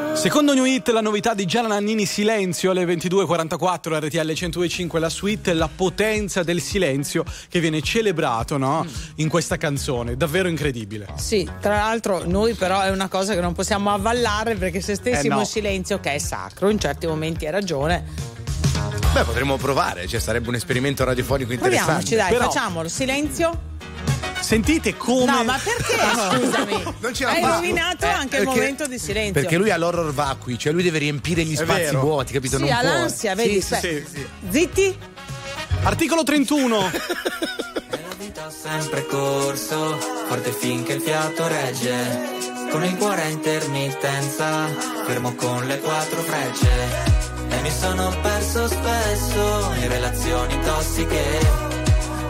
Secondo New Hit, la novità di Gianna Nannini Silenzio alle 22.44 RTL 105 la suite, la potenza del silenzio che viene celebrato no? in questa canzone, davvero incredibile. Sì, tra l'altro noi però è una cosa che non possiamo avvallare perché se stessimo Eh, no. in silenzio che è sacro, in certi momenti hai ragione. Beh, potremmo provare, cioè sarebbe un esperimento radiofonico interessante. Proviamoci, dai, Però- facciamolo. Silenzio. Sentite come. No, ma perché? Scusami. Non ce la Hai rovinato Eh, anche il momento di silenzio. Perché lui ha l'horror vacui, cioè lui deve riempire gli È spazi vero. vuoti, capito? sì, non ha può. l'ansia, vedi? Sì, sì, sì. Zitti? Articolo 31. vita ho sempre corso, forte finché il fiato regge. Con il cuore a intermittenza, fermo con le quattro frecce. E mi sono perso spesso in relazioni tossiche.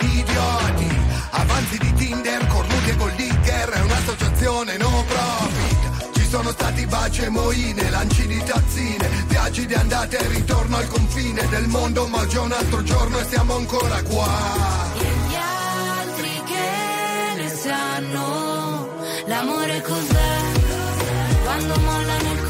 Di idioti. Avanzi di Tinder, cornuti e gold digger, è un'associazione no profit. Ci sono stati baci e moine, lanci di tazzine, viaggi di andata e ritorno al confine del mondo, ma oggi è un altro giorno e siamo ancora qua. L'amore cos'è? Quando mollano il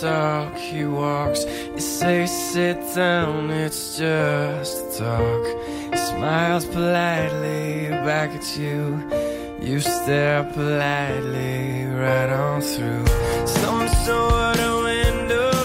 talk. He walks, you say sit down, it's just talk. He smiles politely back at you. You stare politely right on through some sort of window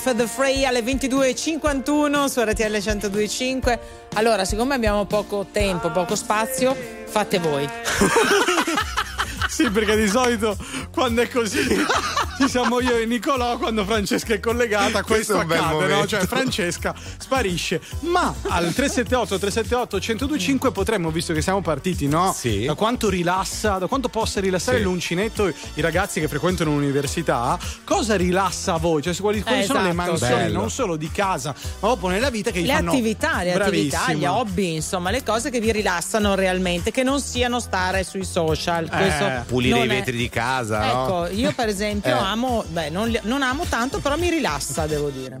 Alive, The Frey alle 22.51 su RTL 102.5. Allora, siccome abbiamo poco tempo, poco spazio, fate voi. Sì, perché di solito quando è così ci siamo io e Nicolò, quando Francesca è collegata, questo, Questo è un bel accade, no? momento. Cioè Francesca sparisce. Ma al 378 378 1025 potremmo, visto che siamo partiti, no? Sì. Da quanto rilassa, da quanto possa rilassare Sì. l'uncinetto i ragazzi che frequentano l'università, cosa rilassa a voi? Cioè, quali, quali Eh, sono le esatto. mansioni, Bello. non solo di casa, ma proprio nella vita che vi Le fanno attività, le attività, gli Bravissimo. hobby, insomma, le cose che vi rilassano realmente, che non siano stare sui social. Eh, Pulire i è- vetri di casa, no? Ecco, io per esempio Eh. amo, beh, non, non amo tanto, però mi rilassa, devo dire.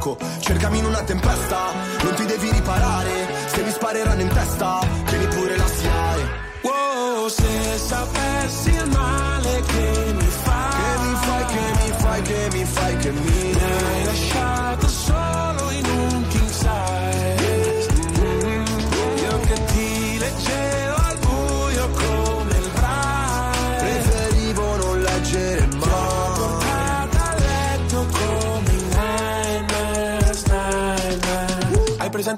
Yoko Cercami in una tempesta, non ti devi riparare. Se mi spareranno in testa, tieni pure la SIAE Wow, se sapessi il male che mi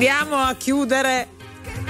Andiamo a chiudere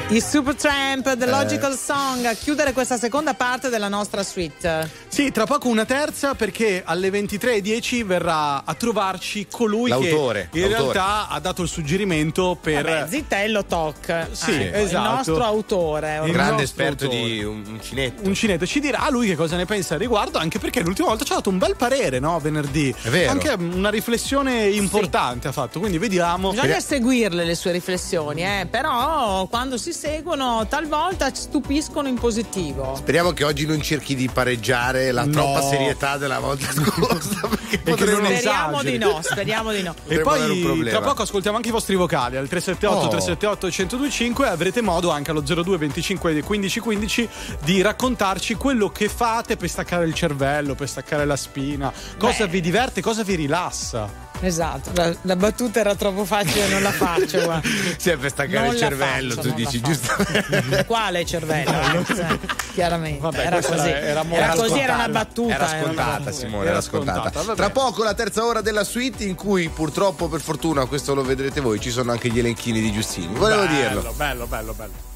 i Supertramp, The Eh. Logical Song, a chiudere questa seconda parte della nostra suite. Sì, tra poco una terza perché alle 23.10 verrà a trovarci colui L'autore, che in l'autore. realtà ha dato il suggerimento per... Vabbè, Zitello Toc, Sì, eh, esatto. il nostro autore. Il ormai. Grande esperto autore. di un, un cinetto. un cinetto ci dirà lui che cosa ne pensa al riguardo anche perché l'ultima volta ci ha dato un bel parere no venerdì È vero. anche una riflessione importante ha fatto quindi vediamo Bisogna seguirle le sue riflessioni, eh, però quando si seguono talvolta stupiscono in positivo. Speriamo che oggi non cerchi di pareggiare la No. troppa serietà della volta scorsa. Potremmo- non Speriamo di no, speriamo di no. e poi tra poco ascoltiamo anche i vostri vocali al 378 Oh. 378 1025 e avrete modo anche allo 02 25 15 15 di raccontarci quello che fate per staccare il cervello, per staccare la spina, cosa Beh. vi diverte, cosa vi rilassa. Esatto, la, la battuta era troppo facile, non la faccio. guarda. Sì, per staccare Non il cervello, faccio, tu dici giusto. Quale cervello? Cioè, chiaramente. Vabbè, era così. era- era così, era una battuta. Era scontata. Simone, Era era scontata. scontata. Tra poco la terza ora della suite in cui purtroppo per fortuna, questo lo vedrete voi, ci sono anche gli elenchini di Giustini. Volevo Bello, dirlo. Bello, bello, bello.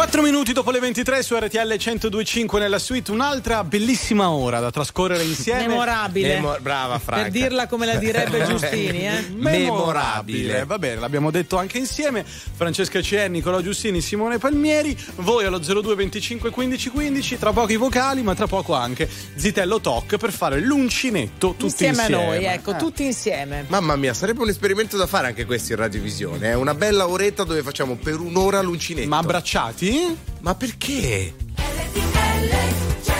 Quattro minuti dopo le 23 su RTL 1025 nella suite, un'altra bellissima ora da trascorrere insieme. Memorabile. Memo- brava Franca. Per dirla come la direbbe Giustini, eh? Memorabile. Va bene, l'abbiamo detto anche insieme. Francesca CN, Nicolò Giustini, Simone Palmieri. Voi allo 02 25 15 15. Tra poco i vocali, ma tra poco anche Zitello Talk per fare l'uncinetto tutti Insieme, insieme. a noi, ecco, Eh. tutti insieme. Mamma mia, sarebbe un esperimento da fare anche questo in radiovisione. È una bella oretta dove facciamo per un'ora l'uncinetto. Ma abbracciati? Ma perché? Ma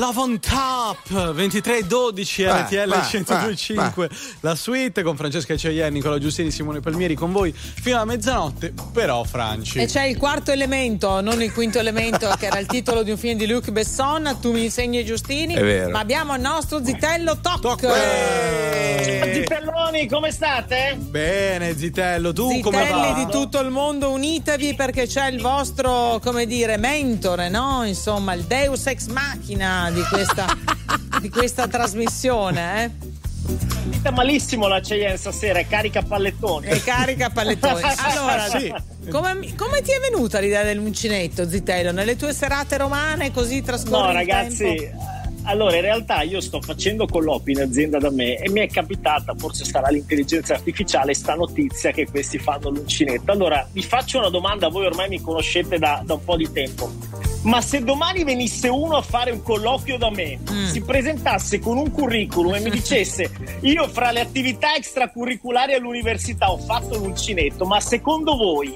Love on Top 2312 RTL 1025 La suite con Francesca Ceier, Nicola Giustini, Simone Palmieri con voi fino alla mezzanotte, però Franci. E c'è il quarto elemento, non il quinto elemento che era il titolo di un film di Luc Besson, tu mi insegni Giustini, È vero. ma abbiamo il nostro zitello Toc. Toc. Eh. Zitello Zitelloni, come state? Bene, Zitello, tu come Zitelli va? di tutto il mondo, unitevi perché c'è il vostro, come dire, mentore, no? Insomma, il Deus ex machina di questa, di questa trasmissione, eh? Sta malissimo la Cheyenne stasera, è carica pallettoni. E carica pallettoni. Allora, Sì. come, come ti è venuta l'idea dell'uncinetto, Zitello? Nelle tue serate romane così trascorri No, ragazzi. tempo? Allora, in realtà io sto facendo colloqui in azienda da me e mi è capitata, forse sarà l'intelligenza artificiale, sta notizia che questi fanno l'uncinetto. Allora, vi faccio una domanda, voi ormai mi conoscete da, da un po' di tempo. Ma se domani venisse uno a fare un colloquio da me, si presentasse con un curriculum e mi dicesse io fra le attività extracurriculari all'università ho fatto l'uncinetto, ma secondo voi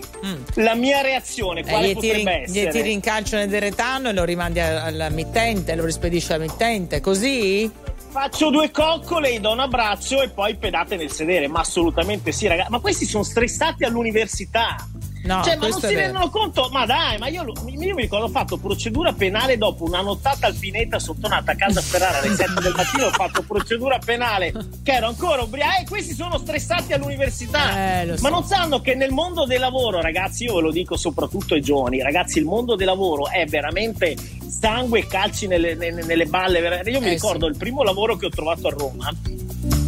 la mia reazione Eh, quale gli, tiri, potrebbe gli essere? tiri in calcio nel deretano e lo rimandi a- all'amittente, lo rispedisci all'amittente, così? Faccio due coccole, gli do un abbraccio e poi pedate nel sedere. Ma assolutamente sì, ragazzi. Ma questi sono stressati all'università. No, cioè, ma non si rendono conto? Ma dai, ma io, io mi ricordo ho fatto procedura penale dopo una nottata alpinetta, sono tornata a casa a Ferrara alle 7 del mattino, ho fatto procedura penale che ero ancora ubriaco e questi sono stressati all'università. Eh, so. Ma non sanno che nel mondo del lavoro, ragazzi, io ve lo dico soprattutto ai giovani, ragazzi, il mondo del lavoro è veramente sangue e calci nelle, nelle- nelle balle. Io mi Eh, ricordo il primo lavoro che ho trovato a Roma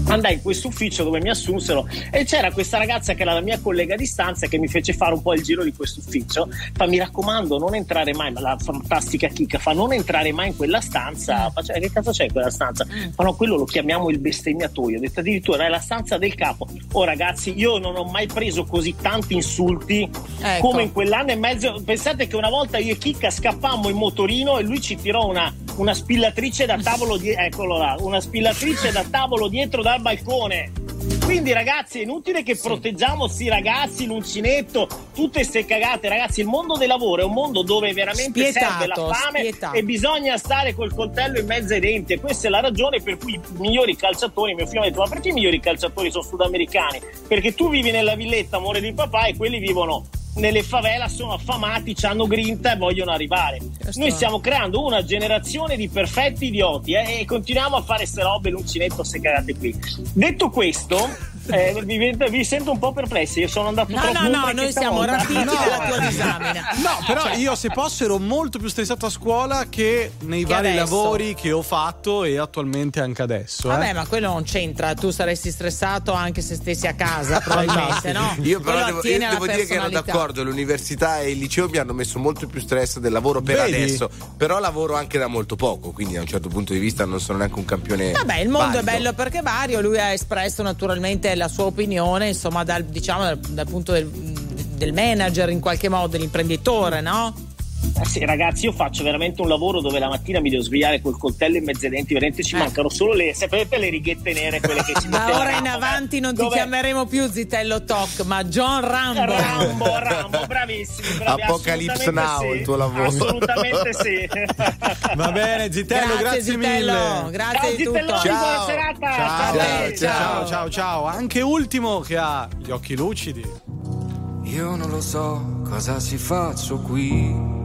andai in questo ufficio dove mi assunsero e c'era questa ragazza che era la mia collega di stanza che mi fece fare un po' il giro di questo ufficio. Fa mi raccomando non entrare mai ma la fantastica chicca fa non entrare mai in quella stanza fa "Cioè, che cazzo c'è in quella stanza? Ma no quello lo chiamiamo il bestemmiatoio ho detto addirittura è la stanza del capo oh ragazzi io non ho mai preso così tanti insulti Ecco. come in quell'anno e mezzo. Pensate che una volta io e Chicca scappammo in motorino e lui ci tirò una, una spillatrice da tavolo di- eccolo là, una spillatrice da tavolo dietro dal balcone. Quindi ragazzi è inutile che proteggiamo sti ragazzi l'uncinetto tutte ste cagate. Ragazzi il mondo del lavoro è un mondo dove veramente Spietato, serve la fame spietato. e bisogna stare col coltello in mezzo ai denti. E questa è la ragione per cui i migliori calciatori mio figlio mi ha detto ma perché i migliori calciatori sono sudamericani? Perché tu vivi nella villetta amore di papà e quelli vivono nelle favela sono affamati, hanno grinta e vogliono arrivare. Noi stiamo creando una generazione di perfetti idioti eh, e continuiamo a fare queste robe l'uncinetto se cagate qui. Detto questo, eh, vi, vi sento un po' perplessi. Io sono andato No, troppo no, no, noi siamo volta. rapiti dalla tua disamina. No, però Cioè- io se posso ero molto più stressato a scuola che nei Che vari adesso. lavori che ho fatto e attualmente anche adesso. Vabbè, eh. ma quello non c'entra, tu saresti stressato anche se stessi a casa, probabilmente, no? Io però Quello devo, io devo dire che ero d'accordo, l'università e il liceo mi hanno messo molto più stress del lavoro per Vedi? adesso, però lavoro anche da molto poco, quindi da un certo punto di vista non sono neanche un campione. Vabbè, il mondo valido. è bello perché vario, lui ha espresso naturalmente la sua opinione, insomma, dal, diciamo, dal, dal punto del, del manager in qualche modo, dell'imprenditore, no? Eh sì, ragazzi, io faccio veramente un lavoro dove la mattina mi devo svegliare col coltello in mezzo ai denti, veramente ci mancano solo le, sapete, le righette nere, quelle che ci Da metteva ora in avanti non ti Dove- chiameremo più Zitello Talk, ma John Rambo. Rambo, Rambo, bravissimi, bravi, Apocalypse Now, sì. il tuo lavoro. Assolutamente sì. Va bene, Zitello, grazie, Zitello, mille. grazie Ciao, di tutto. Zitelloni, buona serata. Ciao, Ciao, ciao, ciao, ciao, Anche ultimo che ha gli occhi lucidi. Io non lo so cosa ci faccio qui.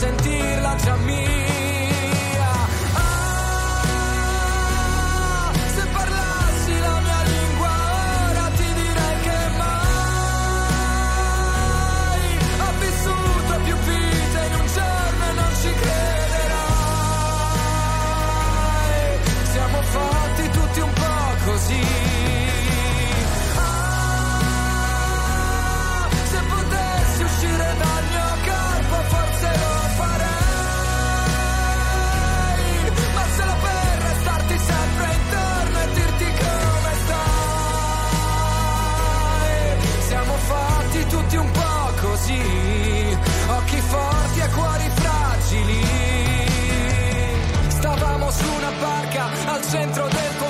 sentirla già mia. centro del conflitto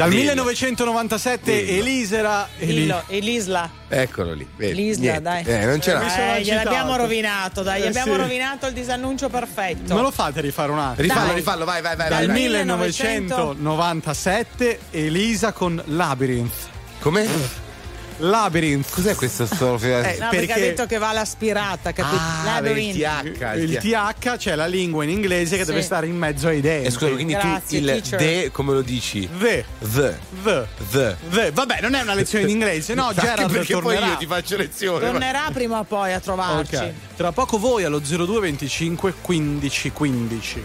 Dal Dillo. 1997 Dillo. Elisera Eli- Dillo, e l'Isla. Eccolo lì. vedi, L'Isla, niente. dai. Eh, non ce l'ha. Eh, gliel'abbiamo rovinato, dai, gli Eh, abbiamo sì. rovinato il disannuncio perfetto. Me lo fate rifare un attimo? Rifallo, Dai. rifallo, vai, vai, vai. Dal vai, vai. 1997 Elisa con Labyrinth. Come? Labyrinth. Cos'è questo solo? Eh, No, perché, perché- ha detto che va l'aspirata, capito? Ah, Labyrinth. il TH. Il TH c'è la lingua in inglese che Sì. deve stare in mezzo ai denti. Eh, scusa, quindi Grazie, tu il teacher. de come lo dici? The. The. The. The. The. Vabbè, non è una lezione di inglese, no? Gerard perché poi tornerà. io ti faccio lezione. ma- Tornerà prima o poi a trovarci. Ok. Tra poco voi allo 0225 15 15.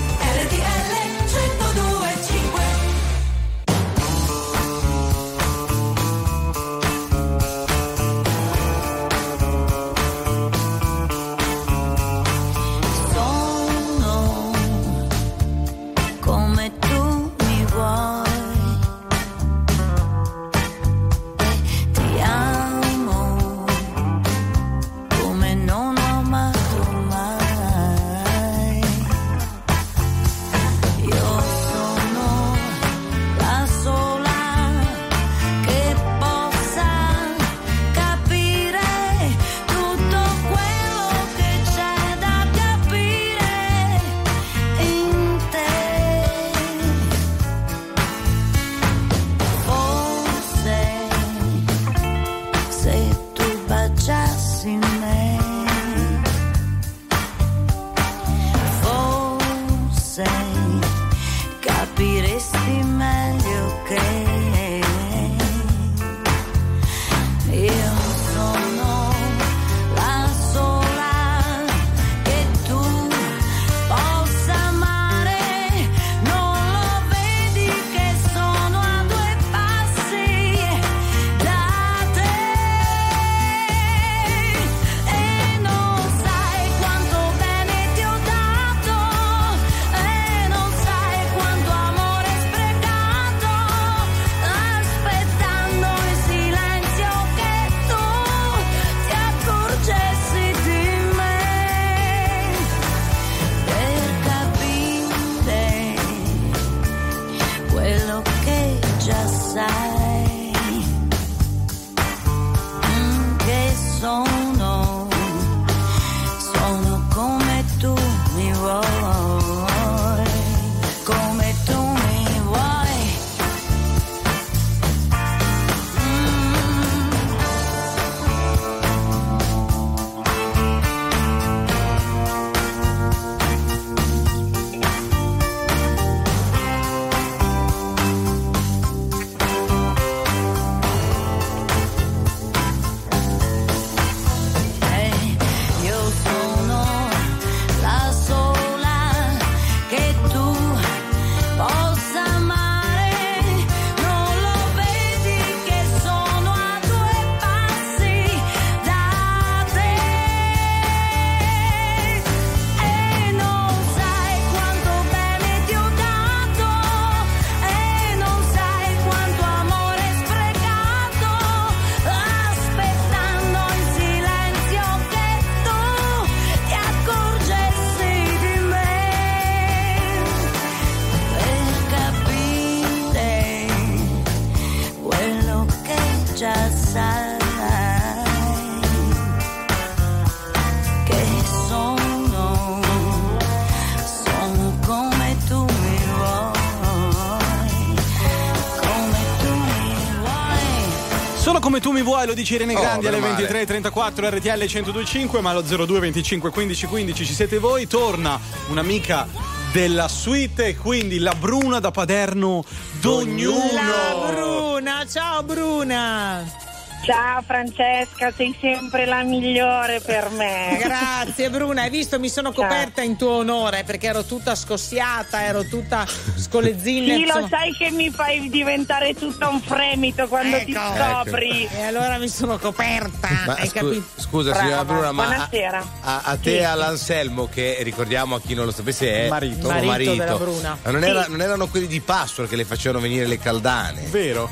Vuoi, lo dici Irene Oh, Grandi alle meno male. 23.34 RTL 1025, ma allo 02 25 15 15 ci siete voi. Torna un'amica della suite e quindi la Bruna da Paderno d'ognuno. La Bruna, ciao Bruna. Ciao Francesca, sei sempre la migliore per me. Grazie Bruna, hai visto mi sono coperta in tuo onore perché ero tutta scossiata, ero tutta scolezzina. Sì, lo insomma. sai che mi fai diventare tutto un fremito quando ti Ecco. scopri. E allora mi sono coperta, Ma hai scu- capito? scusa Brava. signora Bruna, ma a, Buonasera. a- a te e all'Anselmo, che ricordiamo a chi non lo sapesse è Marito. tuo Marito della Bruna. Ma non, Sì. era- non erano quelli di Password che le facevano venire le caldane. Vero?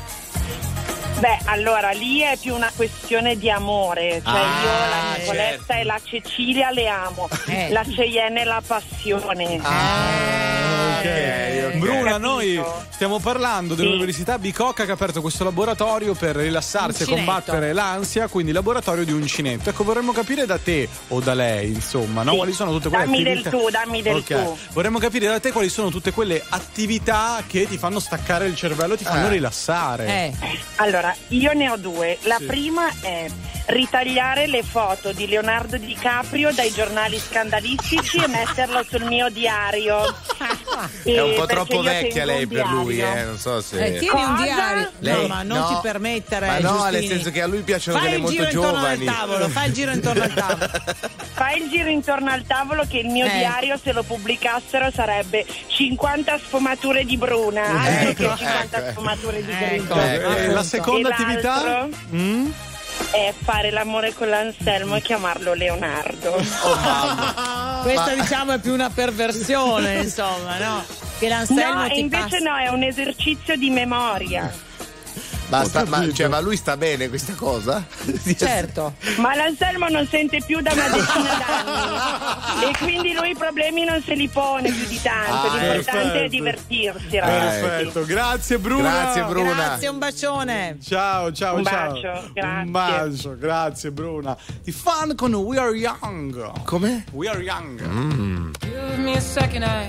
Beh, allora lì è più una questione di amore. Cioè, Ah, io la Nicoletta certo. e la Cecilia le amo, Eh. la Cheyenne è la passione. Ah, ok, ok. Bruna, noi stiamo parlando dell'Università Bicocca che ha aperto questo laboratorio per rilassarsi e combattere l'ansia, quindi laboratorio di uncinetto. Ecco, vorremmo capire da te o da lei, insomma, no? Quali sono tutte quelle Dammi del attività? tu, dammi del Ok. tu. Vorremmo capire da te quali sono tutte quelle attività che ti fanno staccare il cervello ti fanno Eh. rilassare. Eh, Allora, io ne ho due. La Sì. prima è ritagliare le foto di Leonardo DiCaprio dai giornali scandalistici e metterlo sul mio diario. È un E po' troppo vecchia lei un per lui, eh. Non so se. eh, tieni un Cosa? diario. Lei- no, ma non no. ti permettere. Ma no, Giustini. nel senso che a lui piacciono Fai delle il giro molto intorno giovani. al tavolo, fai il giro intorno al tavolo. Fai il giro intorno al tavolo che il mio Eh. diario, se lo pubblicassero, sarebbe 50 sfumature di Bruna. Altro Ecco, che 50 ecco. sfumature di Ecco. grigio. Eh, appunto. la seconda E attività? Mm? È fare l'amore con l'Anselmo e chiamarlo Leonardo. Questa diciamo è più una perversione, insomma, no? Che l'Anselmo no, e ti invece passa. no, è un esercizio di memoria. Ma, capito. cioè, ma lui sta bene questa cosa? Certo. Ma l'Anselmo non sente più da una decina d'anni e quindi lui i problemi non se li pone più di tanto. Ah, L'importante perfetto. è divertirsi, ragazzi. Perfetto, grazie Bruna. Grazie, Bruna. Grazie, un bacione. Ciao, ciao, Un ciao. bacio, grazie. Un bacio, grazie Bruna. Di fan con We Are Young. Come? We Are Young. Mm. Give me a second, I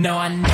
No, I.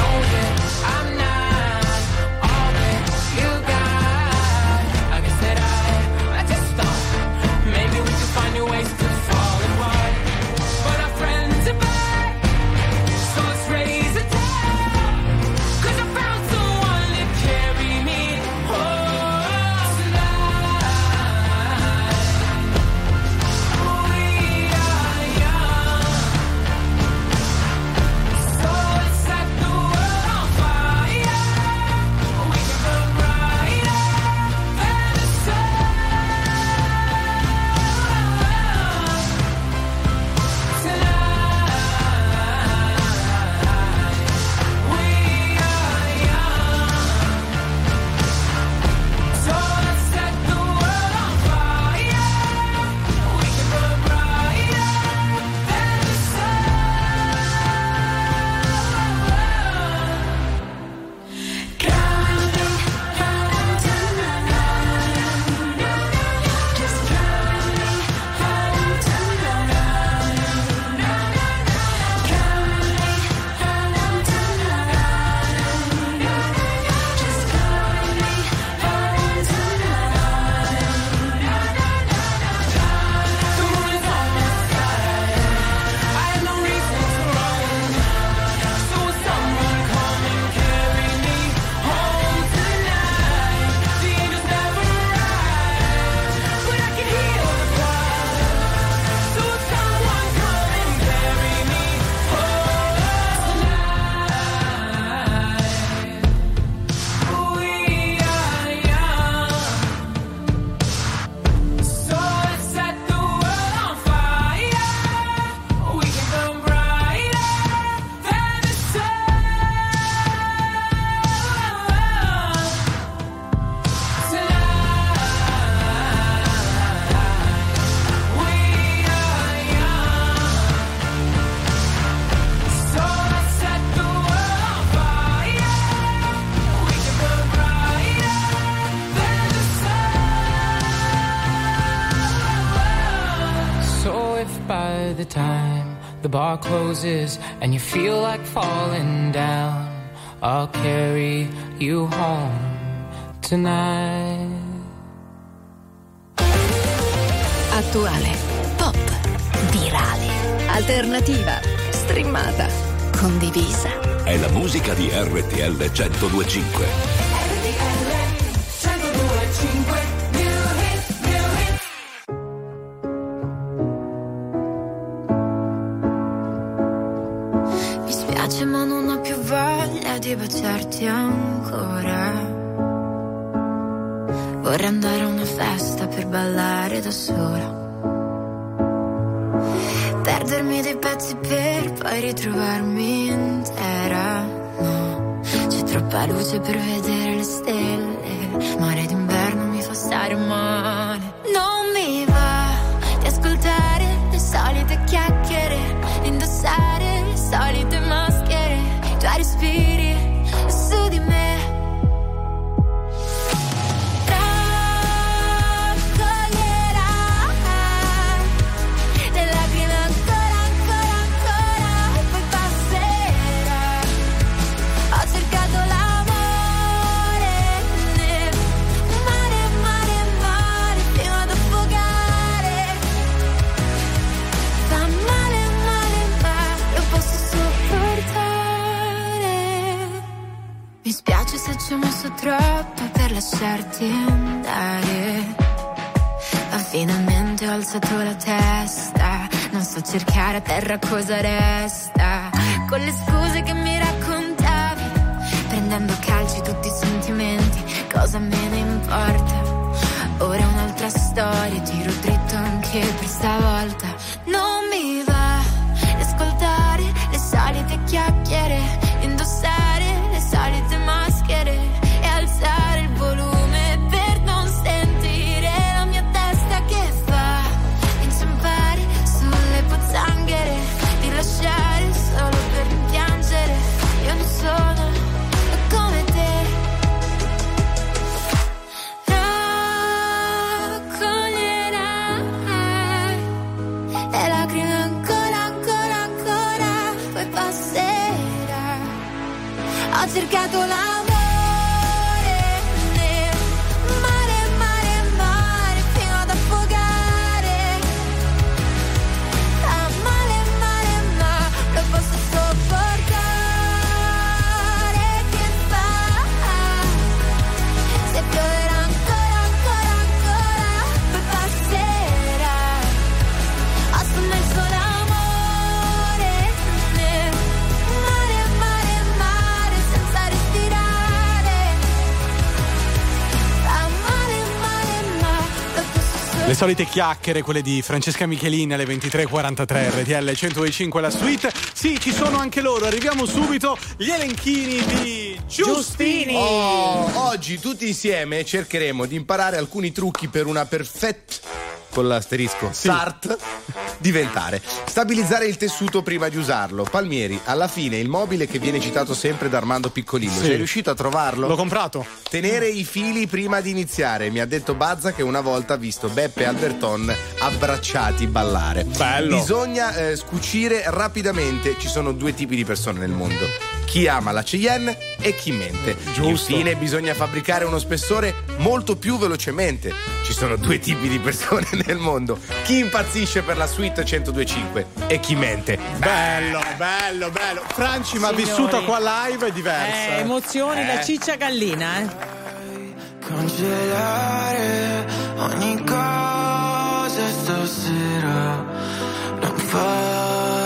bar closes and you feel like falling down, I'll carry you home tonight. Attuale, pop, virale, alternativa, streamata, condivisa. È la musica di RTL 1025. RTL 1025. Baciarti ancora. Vorrei andare a una festa per ballare da sola. Perdermi dei pezzi per poi ritrovarmi intera. No, c'è troppa luce per vedere le stelle. Mare d'inverno mi fa stare male. Lasciarti andare. Ma finalmente ho alzato la testa. Non so cercare a terra cosa resta. Con le scuse che mi raccontavi. Prendendo a calci tutti i sentimenti. Cosa me ne importa? Ora un'altra storia. Tiro dritto anche per stavolta. Solite chiacchiere, quelle di Francesca Michelini alle 23.43 RTL 125 la suite. Sì, ci sono anche loro. Arriviamo subito. Gli elenchini di Giustini. Oh, oggi tutti insieme cercheremo di imparare alcuni trucchi per una perfetta con l'asterisco SART diventare. Stabilizzare il tessuto prima di usarlo. Palmieri, alla fine il mobile che viene citato sempre da Armando Piccolino. Sì. Sei riuscito a trovarlo? L'ho comprato. Tenere i fili prima di iniziare. Mi ha detto Bazza che una volta ha visto Beppe e Alberton abbracciati ballare. Bello. Bisogna eh, scucire rapidamente. Ci sono due tipi di persone nel mondo. Chi ama la Cheyenne e chi mente. Giusto. Infine bisogna fabbricare uno spessore molto più velocemente. Ci sono due tipi di persone nel mondo. Chi impazzisce per la suite 1025 e chi mente. Bello, bello, bello. Franci, ma Signori. vissuta qua live è diversa. Eh, emozioni da Eh. ciccia gallina, eh. Cancellare ogni cosa stasera Non farmi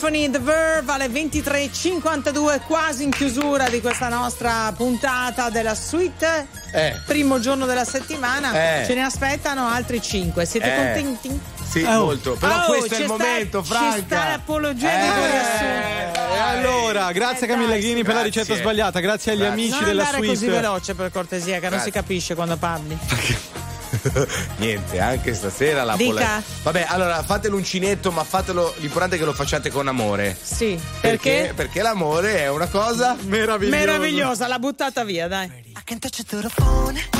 Symphony The Verve alle 23.52, quasi in chiusura di questa nostra puntata della suite. Eh. Primo giorno della settimana, eh. ce ne aspettano altri 5. Siete eh. contenti? Sì, oh. molto. Però oh, questo è il sta, momento, Franca. Ci sta l'apologia di eh. riassunto. Eh, allora, grazie eh, Camilla Ghini per la ricetta sbagliata, grazie agli grazie. amici della suite. Non così veloce per cortesia, che grazie. non si capisce quando parli. Niente, anche stasera la Dica. polenta. Vabbè, allora fate l'uncinetto, ma fatelo. L'importante è che lo facciate con amore. Sì. Perché? Perché, perché l'amore è una cosa meravigliosa. Meravigliosa, l'ha buttata via, dai. I can touch it through the phone.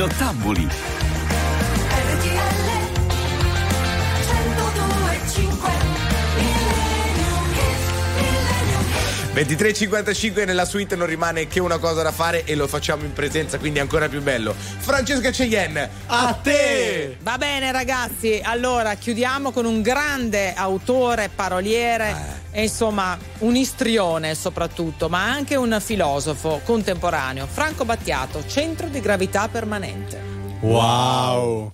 Nottambuli 23.55 nella suite non rimane che una cosa da fare e lo facciamo in presenza, quindi è ancora più bello. Francesca Cheyenne, a te! Va bene ragazzi, allora chiudiamo con un grande autore, paroliere eh. e insomma un istrione soprattutto, ma anche un filosofo contemporaneo, Franco Battiato, centro di gravità permanente. Wow!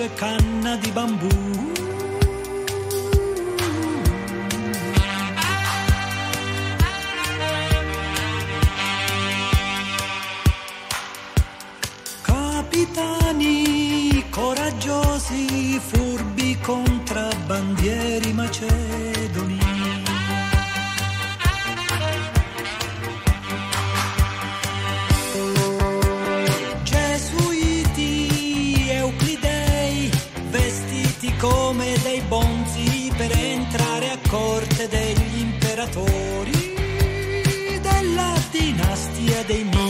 e canna di bambù. Capitani coraggiosi, furbi contrabbandieri macelli. they move.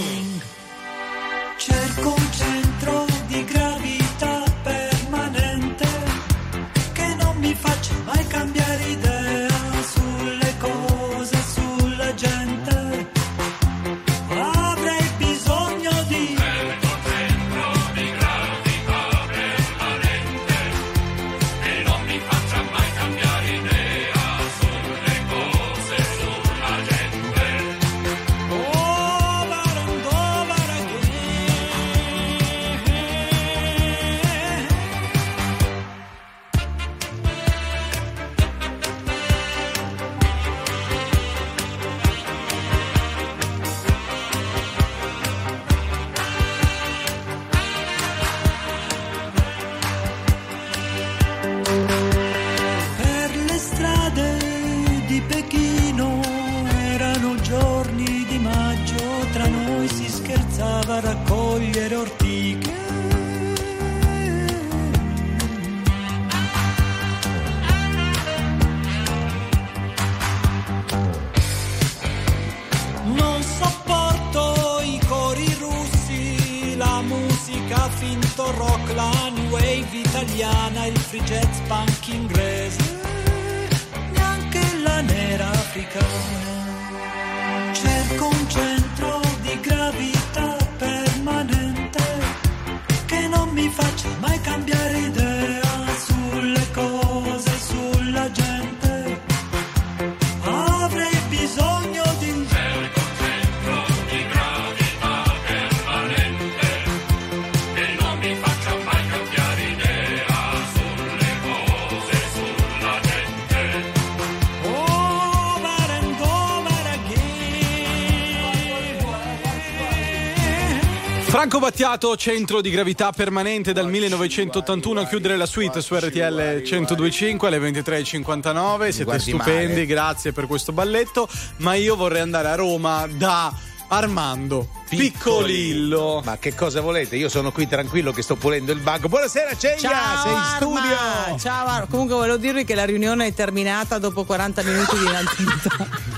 Battiato, centro di gravità permanente dal 1981 a chiudere la suite su RTL 1025 alle 23.59. Siete stupendi, male. grazie per questo balletto. Ma io vorrei andare a Roma da Armando Piccolillo. Ma che cosa volete? Io sono qui tranquillo che sto pulendo il banco. Buonasera Ceia, Ciao, sei in Arma. studio. Ciao, Arma. Comunque volevo dirvi che la riunione è terminata dopo 40 minuti di inattività.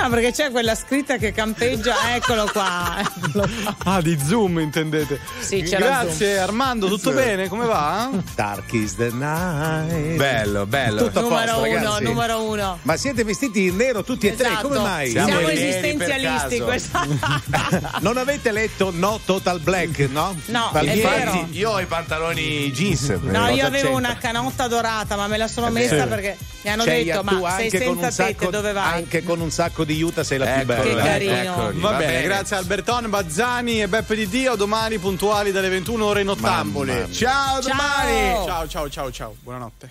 No, perché c'è quella scritta che campeggia, eccolo qua. eccolo qua. Ah, di Zoom intendete? Sì, c'era Grazie Zoom. Armando, tutto bene? Come va? Dark is the night. Bello, bello. Tutto numero posto, uno, ragazzi. numero uno. Ma siete vestiti in nero tutti e tre, Esatto. come mai? Siamo, Siamo esistenzialisti. non avete letto No Total Black, no? No, Palmieri? è vero. Infatti, io ho i pantaloni jeans. No, io avevo c'entra? una canotta dorata, ma me la sono È messa perché mi hanno Ceia, detto: Ma sei anche con senza un tette, sacco- dove vai? Anche con un sacco di Utah sei la più Ecco, bella. Che carino. eccoli, Va, va bene, bene. grazie a Albertone, Bazzani e Beppe di Dio. Domani puntuali dalle 21 ore in Ottamboli. Ciao. domani. Ciao, ciao, ciao, ciao. Buonanotte.